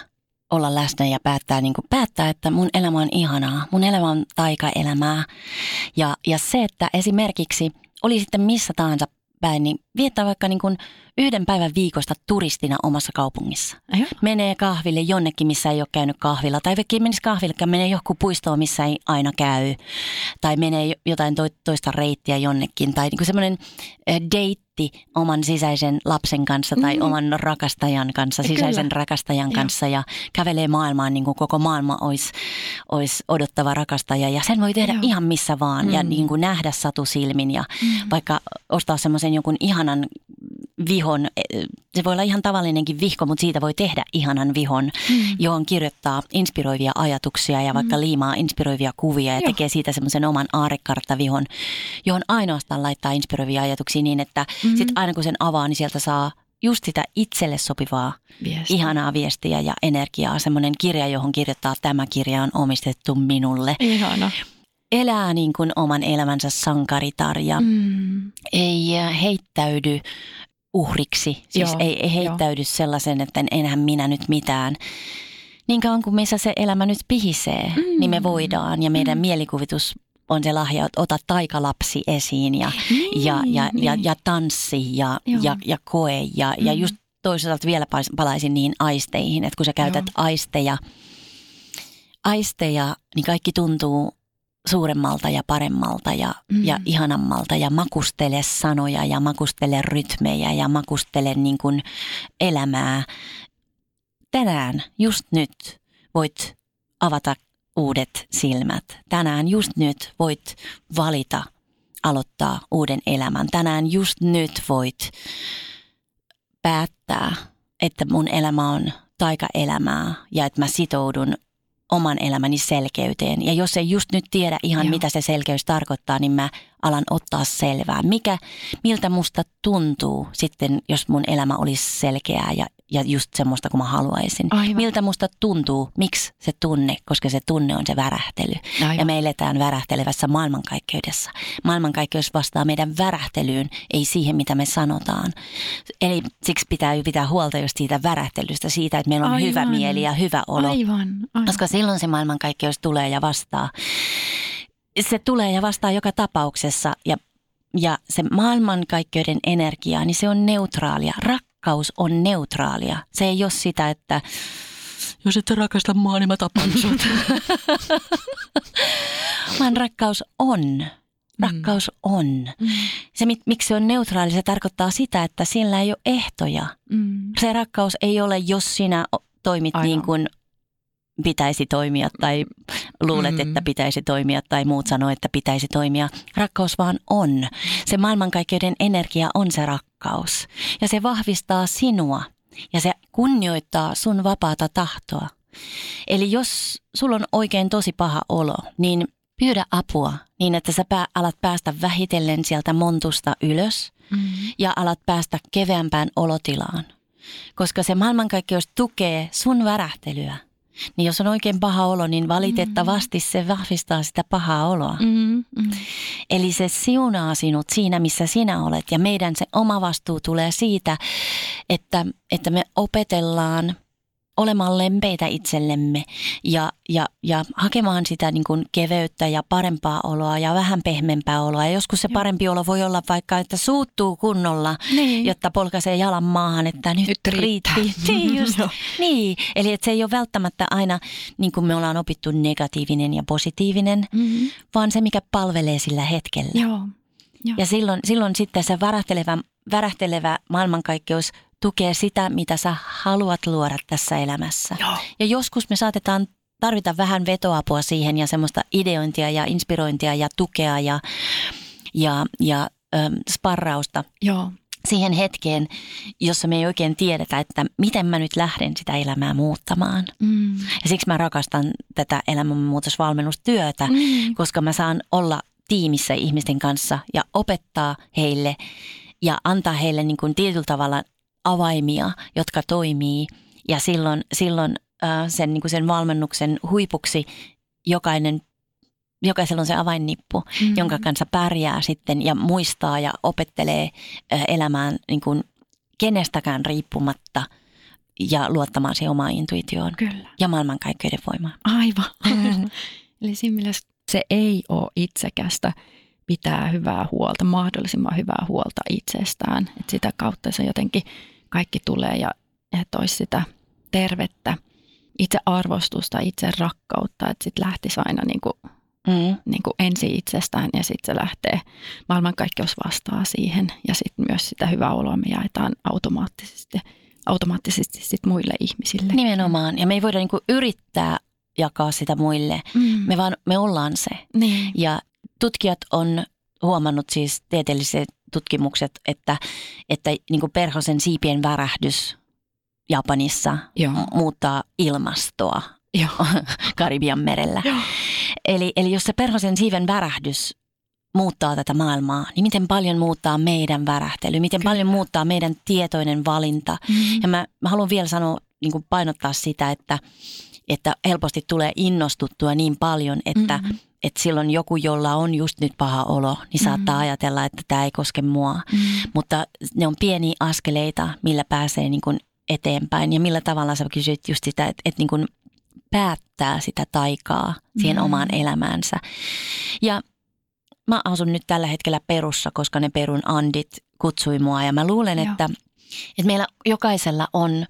olla läsnä ja päättää, niin kuin päättää, että mun elämä on ihanaa, mun elämä on taikaelämää. Ja, ja se, että esimerkiksi oli sitten missä tahansa päin, niin viettää vaikka niin kuin yhden päivän viikosta turistina omassa kaupungissa. Ajo. Menee kahville jonnekin, missä ei ole käynyt kahvilla. Tai vaikka menisi kahville, menee johonkin puistoon, missä ei aina käy. Tai menee jotain toista reittiä jonnekin. Tai niin kuin semmoinen deitti oman sisäisen lapsen kanssa tai mm. oman rakastajan kanssa, sisäisen Kyllä. rakastajan kanssa. Ja kävelee maailmaan niin kuin koko maailma olisi, olisi odottava rakastaja. Ja sen voi tehdä Joo. ihan missä vaan mm. ja niin kuin nähdä satusilmin. Ja mm. vaikka ostaa semmoisen jonkun ihanan vihon, eh, se voi olla ihan tavallinenkin vihko, mutta siitä voi tehdä ihanan vihon, mm. johon kirjoittaa inspiroivia ajatuksia ja vaikka mm. liimaa inspiroivia kuvia ja Joo. tekee siitä semmoisen oman aarekarttavihon, johon ainoastaan laittaa inspiroivia ajatuksia niin, että mm. sit aina kun sen avaa, niin sieltä saa just sitä itselle sopivaa, Viesti. ihanaa viestiä ja energiaa. Semmoinen kirja, johon kirjoittaa, tämä kirja on omistettu minulle. Ihana. Elää niin kuin oman elämänsä sankaritar ja mm. ei heittäydy uhriksi. Siis Joo, ei, ei heittäydy jo. sellaisen, että enhän minä nyt mitään. Niin kauan kuin meissä se elämä nyt pihisee, mm. niin me voidaan ja meidän mm. mielikuvitus on se lahja, että ota taikalapsi esiin ja, niin, ja, ja, niin. ja, ja tanssi ja, ja, ja koe. Ja, mm. ja just toisaalta vielä palaisin niihin aisteihin, että kun sä käytät Joo. aisteja, aisteja, niin kaikki tuntuu suuremmalta ja paremmalta ja, mm. ja ihanammalta ja makustele sanoja ja makustele rytmejä ja makustele niin kuin elämää. Tänään, just nyt, voit avata uudet silmät. Tänään, just nyt, voit valita aloittaa uuden elämän. Tänään, just nyt, voit päättää, että mun elämä on taikaelämää ja että mä sitoudun oman elämäni selkeyteen. Ja jos ei just nyt tiedä ihan Joo. mitä se selkeys tarkoittaa, niin mä alan ottaa selvää. Mikä, miltä musta tuntuu sitten, jos mun elämä olisi selkeää ja ja just semmoista kuin mä haluaisin. Aivan. Miltä musta tuntuu, miksi se tunne, koska se tunne on se värähtely. Aivan. Ja me eletään värähtelevässä maailmankaikkeudessa. Maailmankaikkeus vastaa meidän värähtelyyn, ei siihen mitä me sanotaan. Eli siksi pitää pitää huolta just siitä värähtelystä, siitä, että meillä on Aivan. hyvä mieli ja hyvä olo. Aivan. Aivan. Koska silloin se maailmankaikkeus tulee ja vastaa. Se tulee ja vastaa joka tapauksessa ja ja se maailmankaikkeuden energia, niin se on neutraalia. Rak- rakkaus on neutraalia. Se ei ole sitä, että jos et rakasta mua, niin mä tapan sut. <laughs> Vaan rakkaus on. Rakkaus mm. on. Mm. Se, miksi se on neutraali, se tarkoittaa sitä, että sillä ei ole ehtoja. Mm. Se rakkaus ei ole, jos sinä toimit Aivan. niin kuin pitäisi toimia tai luulet, mm. että pitäisi toimia tai muut sanoo, että pitäisi toimia. Rakkaus vaan on. Se maailmankaikkeuden energia on se rakkaus. Ja se vahvistaa sinua ja se kunnioittaa sun vapaata tahtoa. Eli jos sulla on oikein tosi paha olo, niin pyydä apua niin, että sä pää, alat päästä vähitellen sieltä montusta ylös mm. ja alat päästä keveämpään olotilaan. Koska se maailmankaikkeus tukee sun värähtelyä. Niin jos on oikein paha olo, niin valitettavasti se vahvistaa sitä pahaa oloa. Mm, mm. Eli se siunaa sinut siinä, missä sinä olet. Ja meidän se oma vastuu tulee siitä, että, että me opetellaan – olemaan lempeitä itsellemme ja, ja, ja hakemaan sitä niin kuin keveyttä ja parempaa oloa ja vähän pehmeämpää oloa. Ja joskus se parempi olo voi olla vaikka, että suuttuu kunnolla, niin. jotta polkaisee jalan maahan, että nyt, nyt riittää. <laughs> niin, just, niin, eli että se ei ole välttämättä aina, niin kuin me ollaan opittu, negatiivinen ja positiivinen, mm-hmm. vaan se, mikä palvelee sillä hetkellä. Joo. Joo. Ja silloin, silloin sitten se värähtelevä, värähtelevä maailmankaikkeus tukee sitä, mitä sä haluat luoda tässä elämässä. Joo. Ja joskus me saatetaan tarvita vähän vetoapua siihen ja semmoista ideointia ja inspirointia ja tukea ja, ja, ja ähm, sparrausta. Joo siihen hetkeen, jossa me ei oikein tiedetä, että miten mä nyt lähden sitä elämää muuttamaan. Mm. Ja siksi mä rakastan tätä elämänmuutosvalmennustyötä, mm. koska mä saan olla tiimissä ihmisten kanssa ja opettaa heille ja antaa heille niin kuin tietyllä tavalla avaimia, jotka toimii ja silloin, silloin äh, sen, niin kuin sen valmennuksen huipuksi jokainen jokaisella on se avainnippu, mm-hmm. jonka kanssa pärjää sitten ja muistaa ja opettelee äh, elämään niin kuin kenestäkään riippumatta ja luottamaan siihen omaan intuitioon Kyllä. ja maailmankaikkeuden voimaan. Aivan. Mm. <laughs> Eli siinä mielessä se ei ole itsekästä pitää hyvää huolta, mahdollisimman hyvää huolta itsestään. Et sitä kautta se jotenkin kaikki tulee ja että olisi sitä tervettä itse arvostusta, itse rakkautta, että sitten lähtisi aina niin kuin, mm. niin kuin ensi itsestään ja sitten se lähtee, maailmankaikkeus vastaa siihen ja sitten myös sitä hyvää oloa me jaetaan automaattisesti, automaattisesti sit muille ihmisille. Nimenomaan ja me ei voida niin kuin yrittää jakaa sitä muille, mm. me vaan me ollaan se. Niin. Ja tutkijat on huomannut siis tieteelliset tutkimukset, että, että niin kuin perhosen siipien värähdys Japanissa Joo. muuttaa ilmastoa Joo. <laughs> Karibian merellä. Joo. Eli, eli jos se perhosen siiven värähdys muuttaa tätä maailmaa, niin miten paljon muuttaa meidän värähtely, miten Kyllä. paljon muuttaa meidän tietoinen valinta. Mm. Ja mä, mä haluan vielä sanoa, niin kuin painottaa sitä, että, että helposti tulee innostuttua niin paljon, että, Mm. Että silloin joku, jolla on just nyt paha olo, niin saattaa Mm. ajatella, että tämä ei koske mua. Mm. Mutta ne on pieniä askeleita, millä pääsee niin kuin eteenpäin ja millä tavalla sä kysyit just sitä, että, että niin kuin päättää sitä taikaa siihen Mm. omaan elämäänsä. Ja mä asun nyt tällä hetkellä Perussa, koska ne Perun andit kutsui mua ja mä luulen, Joo. että, että meillä jokaisella on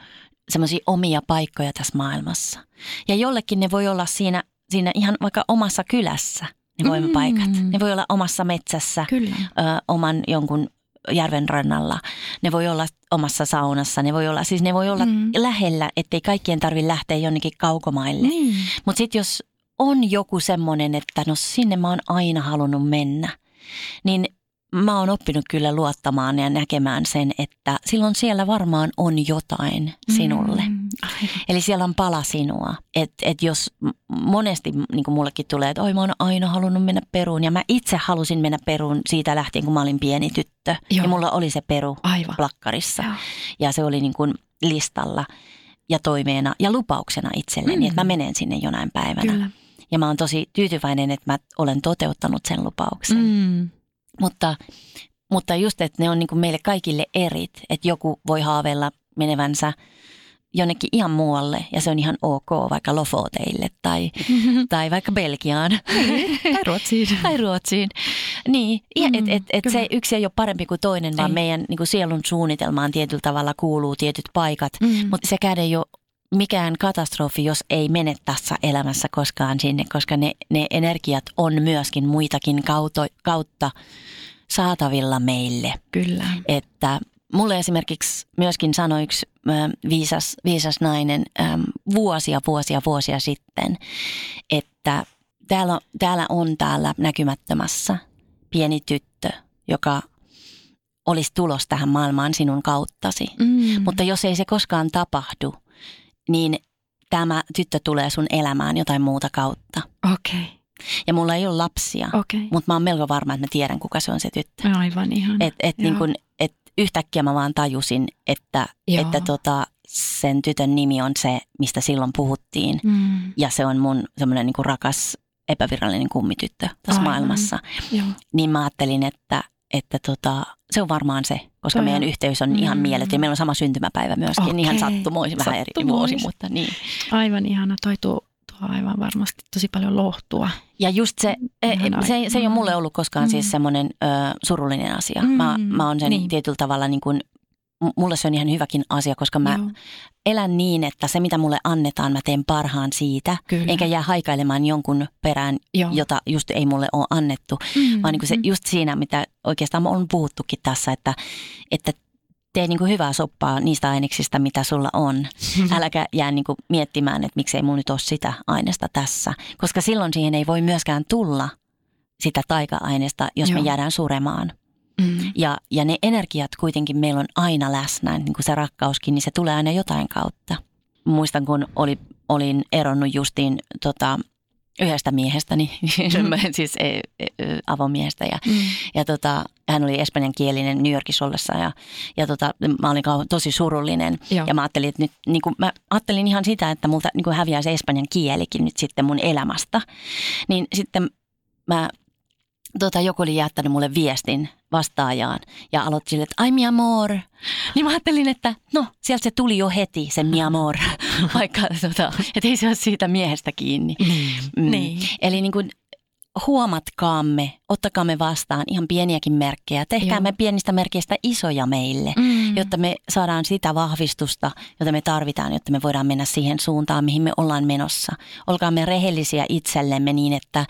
semmoisia omia paikkoja tässä maailmassa. Ja jollekin ne voi olla siinä, siinä ihan vaikka omassa kylässä ne voimapaikat. Mm. Ne voi olla omassa metsässä, Kyllä. ö, oman jonkun järven rannalla. Ne voi olla omassa saunassa, ne voi olla, siis ne voi olla Mm. lähellä, ettei kaikkien tarvitse lähteä jonnekin kaukomaille. Niin. Mutta sitten jos on joku semmoinen, että no sinne mä oon aina halunnut mennä, niin mä oon oppinut kyllä luottamaan ja näkemään sen, että silloin siellä varmaan on jotain sinulle. Mm. Aivan. Eli siellä on pala sinua. Että et jos monesti niin kuin mullekin tulee, että oi mä oon aina halunnut mennä Peruun. Ja mä itse halusin mennä Peruun siitä lähtien, kun mä olin pieni tyttö. Joo. Ja mulla oli se Peru Aivan. plakkarissa. Joo. Ja se oli niin kuin listalla ja toimeena ja lupauksena itselleni, Mm. että mä menen sinne jonain päivänä. Kyllä. Ja mä oon tosi tyytyväinen, että mä olen toteuttanut sen lupauksen. Mm. Mutta, mutta just, että ne on niin kuin meille kaikille erit. Että joku voi haaveilla menevänsä jonnekin ihan muualle ja se on ihan ok, vaikka Lofoteille tai, <laughs> tai vaikka Belgiaan tai Ruotsiin. <laughs> tai Ruotsiin. Niin, mm, että et, et se yksi ei ole parempi kuin toinen, vaan Ei. meidän niin kuin sielun suunnitelmaan tietyllä tavalla kuuluu tietyt paikat. Mm. Mutta sekään ei ole mikään katastrofi, jos ei mene tässä elämässä koskaan sinne, koska ne, ne energiat on myöskin muitakin kautta, kautta saatavilla meille. Kyllä. Että mulle esimerkiksi myöskin sanoi yksi viisas, viisas nainen vuosia, vuosia, vuosia sitten, että täällä, on- täällä on täällä näkymättömässä pieni tyttö, joka olisi tulos tähän maailmaan sinun kauttasi. Mm. Mutta jos ei se koskaan tapahdu, niin tämä tyttö tulee sun elämään jotain muuta kautta. Okei. Ja mulla ei ole lapsia, Okei. mutta mä oon melko varma, että mä tiedän, kuka se on se tyttö. Aivan ihan. Et, et niin kun, et yhtäkkiä mä vaan tajusin, että, Joo. että tota, sen tytön nimi on se, mistä silloin puhuttiin. Mm. Ja se on mun semmoinen niin rakas epävirallinen kummityttö tässä Aivan. maailmassa. Joo. Niin mä ajattelin, että, että tota, se on varmaan se, koska Toi meidän on- yhteys on ihan Mm. mieletön. Meillä on sama syntymäpäivä myöskin, Okei. ihan sattumoisin, vähän eri vuosi, mutta niin. Aivan ihana. Toi tuo aivan varmasti tosi paljon lohtua. Ja just se, e- Ihanaa. se, se ei ole mulle ollut koskaan Mm. siis semmoinen ö, surullinen asia. Mm, Mä, mä oon sen niin. tietyllä tavalla niin kuin, mulle se on ihan hyväkin asia, koska mä Joo. elän niin, että se mitä mulle annetaan, mä teen parhaan siitä. Kyllä. Enkä jää haikailemaan jonkun perään, Joo. jota just ei mulle ole annettu. Mm. Vaan niin kuin se, just siinä, mitä oikeastaan on puhuttukin tässä, että, että tee niin kuin hyvää soppaa niistä aineksista, mitä sulla on. <laughs> Äläkä jää niin kuin miettimään, että miksei mulla nyt ole sitä aineesta tässä. Koska silloin siihen ei voi myöskään tulla sitä taika-aineesta, jos Joo. me jäädään suremaan. Mm. Ja, ja ne energiat kuitenkin meillä on aina läsnä, niin kuin se rakkauskin, niin se tulee aina jotain kautta. Muistan, kun oli, olin eronnut justiin tota, yhdestä miehestäni, <laughs> Mm. siis e, e, avomiehestä. Ja, Mm. ja tota, hän oli espanjankielinen New Yorkissa ollessa ja, ja tota, mä olin kau- tosi surullinen. Joo. Ja mä ajattelin, että nyt, niin kuin, mä ajattelin ihan sitä, että multa niin häviää se espanjan kielikin nyt sitten mun elämästä. Niin sitten mä, tota, joku oli jättänyt mulle viestin vastaajaan ja aloitti sille, että ai mi amor. Niin mä ajattelin, että no sieltä se tuli jo heti se mi amor, <laughs> vaikka tota, että ei se ole siitä miehestä kiinni. Niin. Mm. Niin. Eli niin kuin huomatkaamme, ottakaamme vastaan ihan pieniäkin merkkejä. Tehkäämme Joo. pienistä merkeistä isoja meille, Mm. jotta me saadaan sitä vahvistusta, jota me tarvitaan, jotta me voidaan mennä siihen suuntaan, mihin me ollaan menossa. Olkaamme rehellisiä itsellemme niin, että,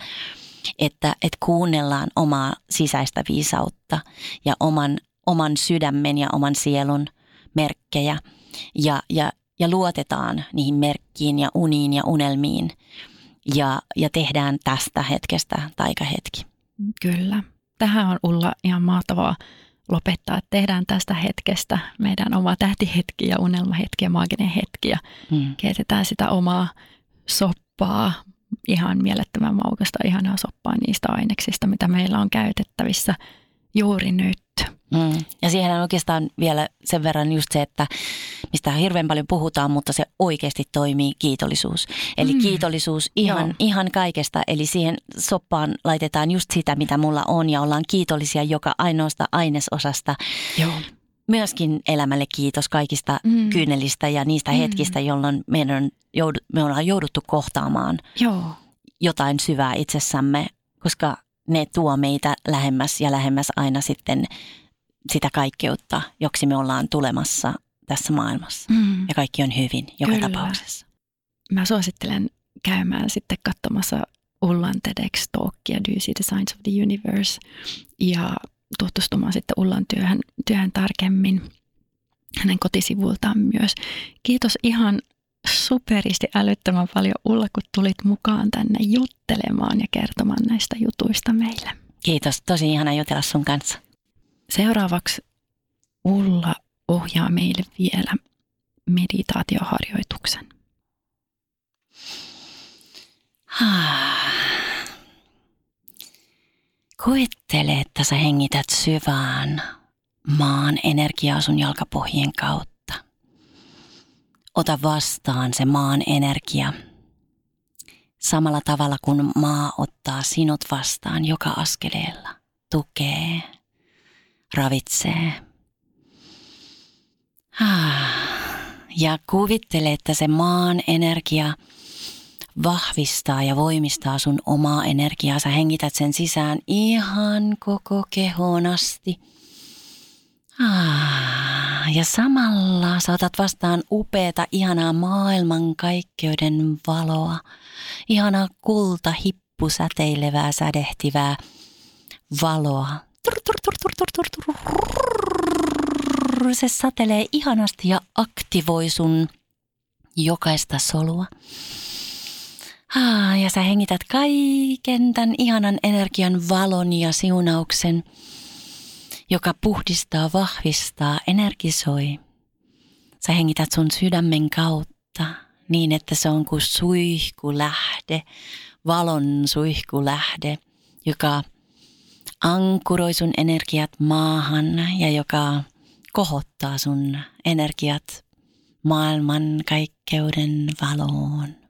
että, että kuunnellaan omaa sisäistä viisautta ja oman, oman sydämen ja oman sielun merkkejä ja, ja, ja luotetaan niihin merkkiin ja uniin ja unelmiin ja, ja tehdään tästä hetkestä taikahetki. Kyllä. Tähän on Ulla ihan mahtavaa lopettaa, että tehdään tästä hetkestä meidän oma tähtihetki ja unelmahetki ja maaginen hetki ja mm. keitetään sitä omaa soppaa, ihan mielettömän maukasta, ihanaa soppaa niistä aineksista, mitä meillä on käytettävissä juuri nyt. Mm. Ja siihen on oikeastaan vielä sen verran just se, että mistä hirveän paljon puhutaan, mutta se oikeasti toimii kiitollisuus. Eli mm. kiitollisuus ihan, ihan kaikesta, eli siihen soppaan laitetaan just sitä, mitä mulla on ja ollaan kiitollisia joka ainoasta ainesosasta. Joo. Myöskin elämälle kiitos kaikista mm. kyynelistä ja niistä mm. hetkistä, jolloin meidän joudu, me ollaan jouduttu kohtaamaan Joo. jotain syvää itsessämme, koska ne tuo meitä lähemmäs ja lähemmäs aina sitten sitä kaikkeutta, joksi me ollaan tulemassa tässä maailmassa. Mm. Ja kaikki on hyvin joka Kyllä. tapauksessa. Mä suosittelen käymään sitten katsomassa Ullan TEDx-talkia Do You See the Signs of the Universe ja tutustumaan sitten Ullan työhön, työhön tarkemmin hänen kotisivultaan myös. Kiitos ihan superisti älyttömän paljon Ulla, kun tulit mukaan tänne juttelemaan ja kertomaan näistä jutuista meille. Kiitos, tosi ihana jutella sun kanssa. Seuraavaksi Ulla ohjaa meille vielä meditaatioharjoituksen. Kuvittele, että sä hengität syvään maan energiaa sun jalkapohjien kautta. Ota vastaan se maan energia samalla tavalla kuin maa ottaa sinut vastaan joka askeleella. Tukee, ravitsee. Ja kuvittele, että se maan energia vahvistaa ja voimistaa sun omaa energiaa. Sä hengität sen sisään ihan koko kehoon asti. Ja samalla saatat vastaan upeata, ihanaa maailmankaikkeuden valoa. Ihanaa kulta hippusäteilevää, sädehtivää valoa. Se satelee ihanasti ja aktivoi sun jokaista solua. Ja sä hengität kaiken tämän ihanan energian valon ja siunauksen, joka puhdistaa, vahvistaa, energisoi. Sä hengität sun sydämen kautta niin, että se on kuin suihkulähde, valon suihkulähde, joka ankuroi sun energiat maahan ja joka kohottaa sun energiat maailman kaikkeuden valoon.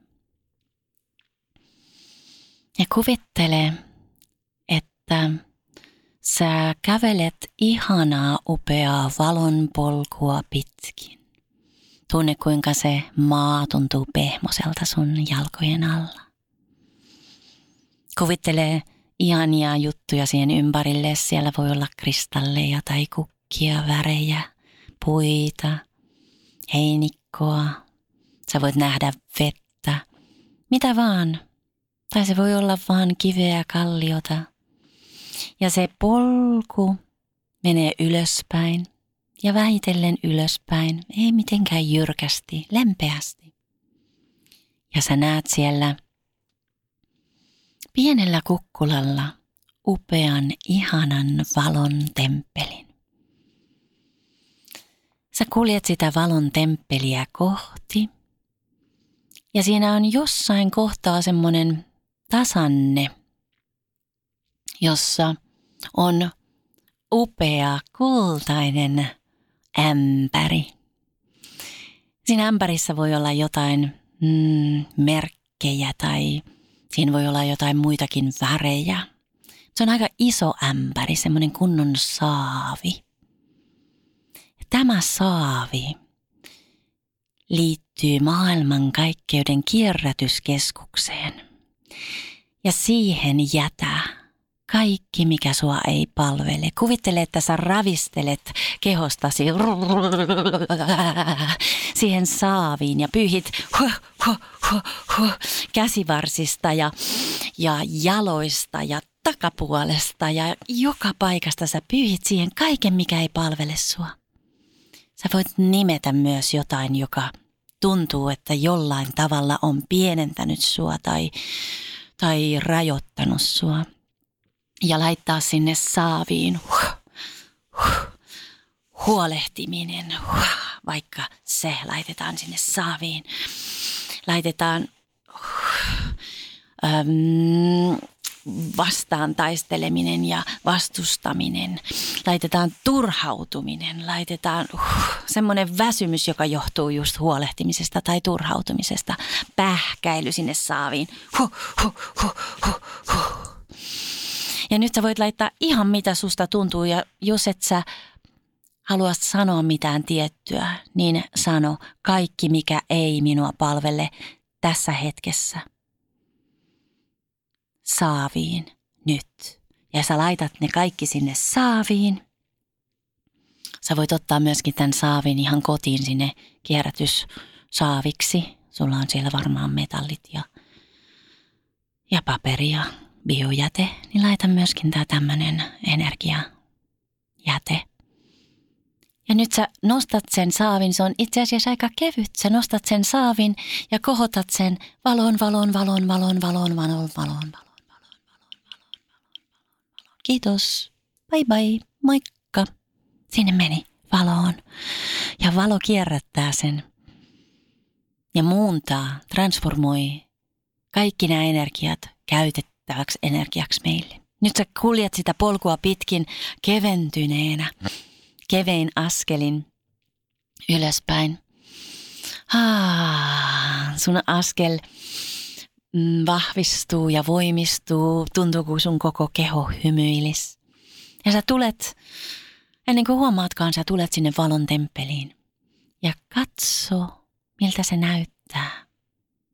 Ja kuvittele, että sä kävelet ihanaa upeaa valonpolkua pitkin. Tunne kuinka se maa tuntuu pehmoselta sun jalkojen alla. Kuvittele ihania juttuja siihen ympärille. Siellä voi olla kristalleja tai kukkia, värejä, puita, heinikkoa. Sä voit nähdä vettä, mitä vaan. Tai se voi olla vaan kiveä kalliota. Ja se polku menee ylöspäin ja vähitellen ylöspäin, ei mitenkään jyrkästi, lempeästi. Ja sä näet siellä pienellä kukkulalla upean, ihanan valon temppelin. Sä kuljet sitä valon temppeliä kohti ja siinä on jossain kohtaa semmoinen tasanne, jossa on upea kultainen ämpäri. Siinä ämpärissä voi olla jotain mm, merkkejä tai siinä voi olla jotain muitakin värejä. Se on aika iso ämpäri, semmoinen kunnon saavi. Tämä saavi liittyy maailmankaikkeuden kierrätyskeskukseen – ja siihen jätä kaikki, mikä sua ei palvele. Kuvittele, että sä ravistelet kehostasi siihen saaviin ja pyyhit käsivarsista ja, ja jaloista ja takapuolesta ja joka paikasta sä pyyhit siihen kaiken, mikä ei palvele sua. Sä voit nimetä myös jotain, joka tuntuu, että jollain tavalla on pienentänyt sua tai, tai rajoittanut sua. Ja laittaa sinne saaviin. Huh, huh, huolehtiminen, vaikka se laitetaan sinne saaviin. Laitetaan äm, vastaan taisteleminen ja vastustaminen. Laitetaan turhautuminen, laitetaan uh, semmoinen väsymys, joka johtuu just huolehtimisesta tai turhautumisesta. Pähkäily sinne saaviin. Huh, huh, huh, huh, huh. Ja nyt sä voit laittaa ihan mitä susta tuntuu ja jos et sä halua sanoa mitään tiettyä, niin sano kaikki mikä ei minua palvele tässä hetkessä – saaviin nyt. Ja sä laitat ne kaikki sinne saaviin. Sä voit ottaa myöskin tämän saavin ihan kotiin sinne kierrätyssaaviksi. Sulla on siellä varmaan metallit ja, ja paperi ja biojäte. Niin laita myöskin tää tämmönen energiajäte. Ja nyt sä nostat sen saavin, se on itse asiassa aika kevyt. Sä nostat sen saavin ja kohotat sen valon, valon, valon, valon, valon, valon, valon, valon. Kiitos. Bye bye. Moikka. Sinne meni valoon. Ja valo kierrättää sen. Ja muuntaa, transformoi kaikki nämä energiat käytettäväksi energiaksi meille. Nyt sä kuljet sitä polkua pitkin keventyneenä, kevein askelin ylöspäin. Ah, sun askel vahvistuu ja voimistuu, tuntuu kuin sun koko keho hymyilis. Ja sä tulet, ennen kuin huomaatkaan, sä tulet sinne valon temppeliin. Ja katso, miltä se näyttää.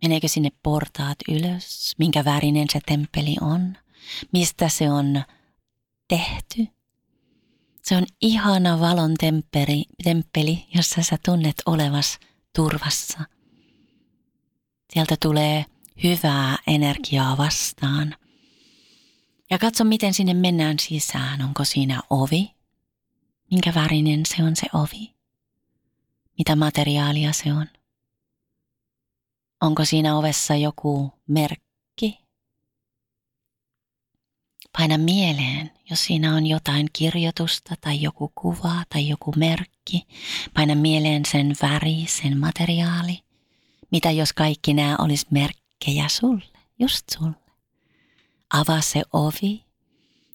Meneekö sinne portaat ylös? Minkä värinen se temppeli on? Mistä se on tehty? Se on ihana valon temppeli, temppeli jossa sä tunnet olevas turvassa. Sieltä tulee hyvää energiaa vastaan. Ja katso, miten sinne mennään sisään. Onko siinä ovi? Minkä värinen se on se ovi? Mitä materiaalia se on? Onko siinä ovessa joku merkki? Paina mieleen, jos siinä on jotain kirjoitusta tai joku kuva tai joku merkki. Paina mieleen sen väri, sen materiaali. Mitä jos kaikki nämä olisi merkki? Merkkejä sulle, just sulle. Avaa se ovi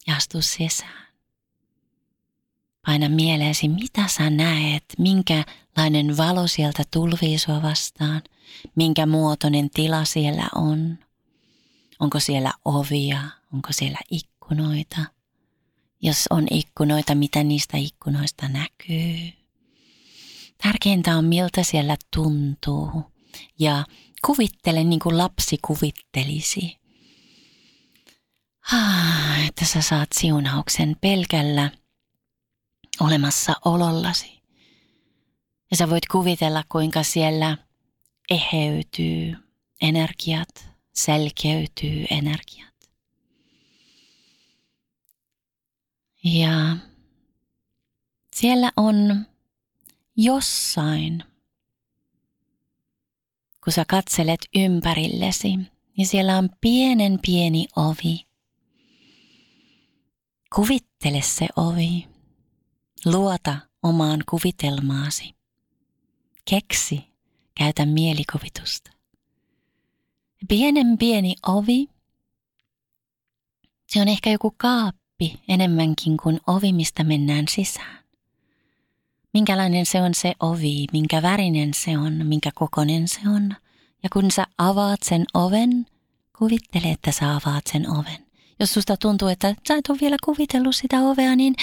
ja astu sisään. Paina mieleesi, mitä sä näet, minkälainen valo sieltä tulvii sua vastaan, minkä muotoinen tila siellä on. Onko siellä ovia, onko siellä ikkunoita. Jos on ikkunoita, mitä niistä ikkunoista näkyy. Tärkeintä on, miltä siellä tuntuu ja kuvittele niin kuin lapsi kuvittelisi. Ah, että sä saat siunauksen pelkällä olemassa olollasi. Ja sä voit kuvitella, kuinka siellä eheytyy energiat, selkeytyy energiat. Ja siellä on jossain kun sä katselet ympärillesi, niin siellä on pienen pieni ovi. Kuvittele se ovi. Luota omaan kuvitelmaasi. Keksi, käytä mielikuvitusta. Pienen pieni ovi. Se on ehkä joku kaappi enemmänkin kuin ovi, mistä mennään sisään minkälainen se on se ovi, minkä värinen se on, minkä kokonen se on. Ja kun sä avaat sen oven, kuvittele, että sä avaat sen oven. Jos susta tuntuu, että sä et ole vielä kuvitellut sitä ovea, niin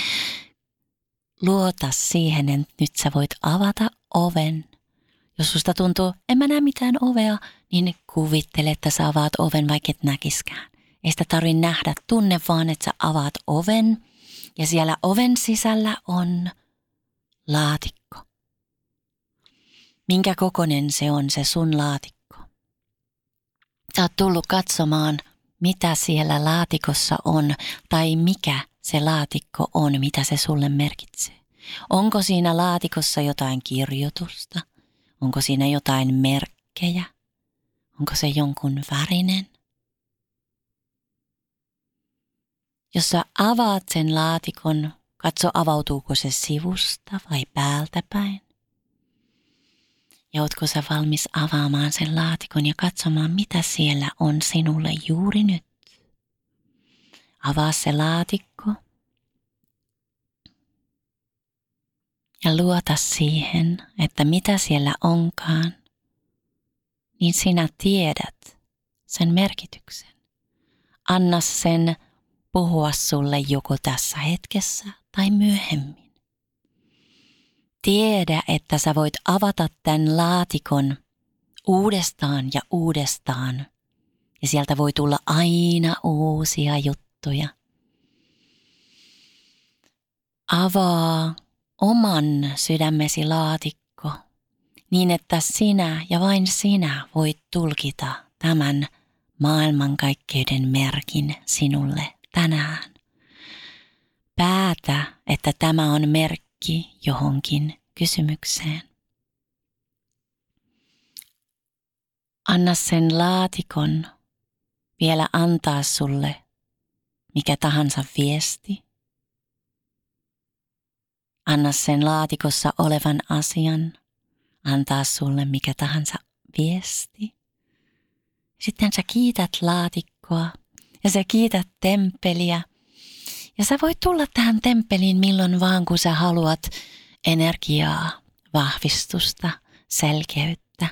luota siihen, että nyt sä voit avata oven. Jos susta tuntuu, en mä näe mitään ovea, niin kuvittele, että sä avaat oven, vaikka et näkiskään. Ei sitä tarvi nähdä, tunne vaan, että sä avaat oven ja siellä oven sisällä on laatikko. Minkä kokonen se on se sun laatikko? Sä oot tullut katsomaan, mitä siellä laatikossa on tai mikä se laatikko on, mitä se sulle merkitsee. Onko siinä laatikossa jotain kirjoitusta? Onko siinä jotain merkkejä? Onko se jonkun värinen? Jos sä avaat sen laatikon Katso avautuuko se sivusta vai päältä päin. Ja ootko sä valmis avaamaan sen laatikon ja katsomaan, mitä siellä on sinulle juuri nyt? Avaa se laatikko ja luota siihen, että mitä siellä onkaan, niin sinä tiedät sen merkityksen. Anna sen puhua sulle joko tässä hetkessä tai myöhemmin. Tiedä, että sä voit avata tämän laatikon uudestaan ja uudestaan. Ja sieltä voi tulla aina uusia juttuja. Avaa oman sydämesi laatikko niin, että sinä ja vain sinä voit tulkita tämän maailmankaikkeuden merkin sinulle tänään. Päätä, että tämä on merkki johonkin kysymykseen. Anna sen laatikon vielä antaa sulle mikä tahansa viesti. Anna sen laatikossa olevan asian antaa sulle mikä tahansa viesti. Sitten sä kiität laatikkoa ja sä kiität temppeliä. Ja sä voit tulla tähän temppeliin milloin vaan, kun sä haluat energiaa, vahvistusta, selkeyttä.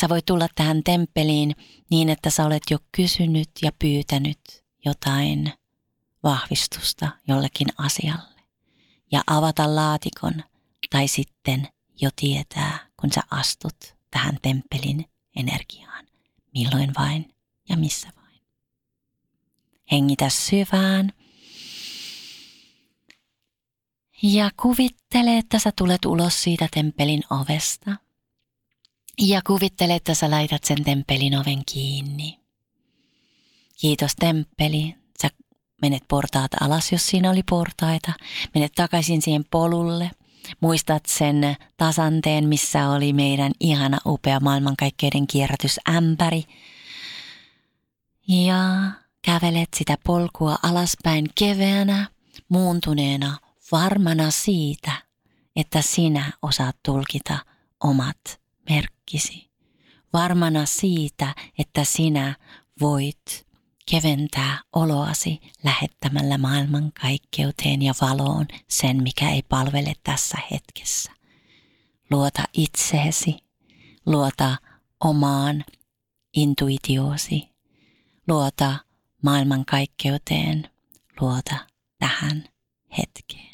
Sä voit tulla tähän temppeliin niin, että sä olet jo kysynyt ja pyytänyt jotain vahvistusta jollekin asialle. Ja avata laatikon tai sitten jo tietää, kun sä astut tähän temppelin energiaan, milloin vain ja missä vain. Hengitä syvään. Ja kuvittele, että sä tulet ulos siitä temppelin ovesta. Ja kuvittele, että sä laitat sen temppelin oven kiinni. Kiitos temppeli. Sä menet portaat alas, jos siinä oli portaita. Menet takaisin siihen polulle. Muistat sen tasanteen, missä oli meidän ihana upea maailmankaikkeuden kierrätysämpäri. Ja Kävelet sitä polkua alaspäin keveänä, muuntuneena, varmana siitä, että sinä osaat tulkita omat merkkisi. Varmana siitä, että sinä voit keventää oloasi lähettämällä maailman kaikkeuteen ja valoon sen, mikä ei palvele tässä hetkessä. Luota itseesi, luota omaan intuitioosi, luota maailmankaikkeuteen luota tähän hetkeen.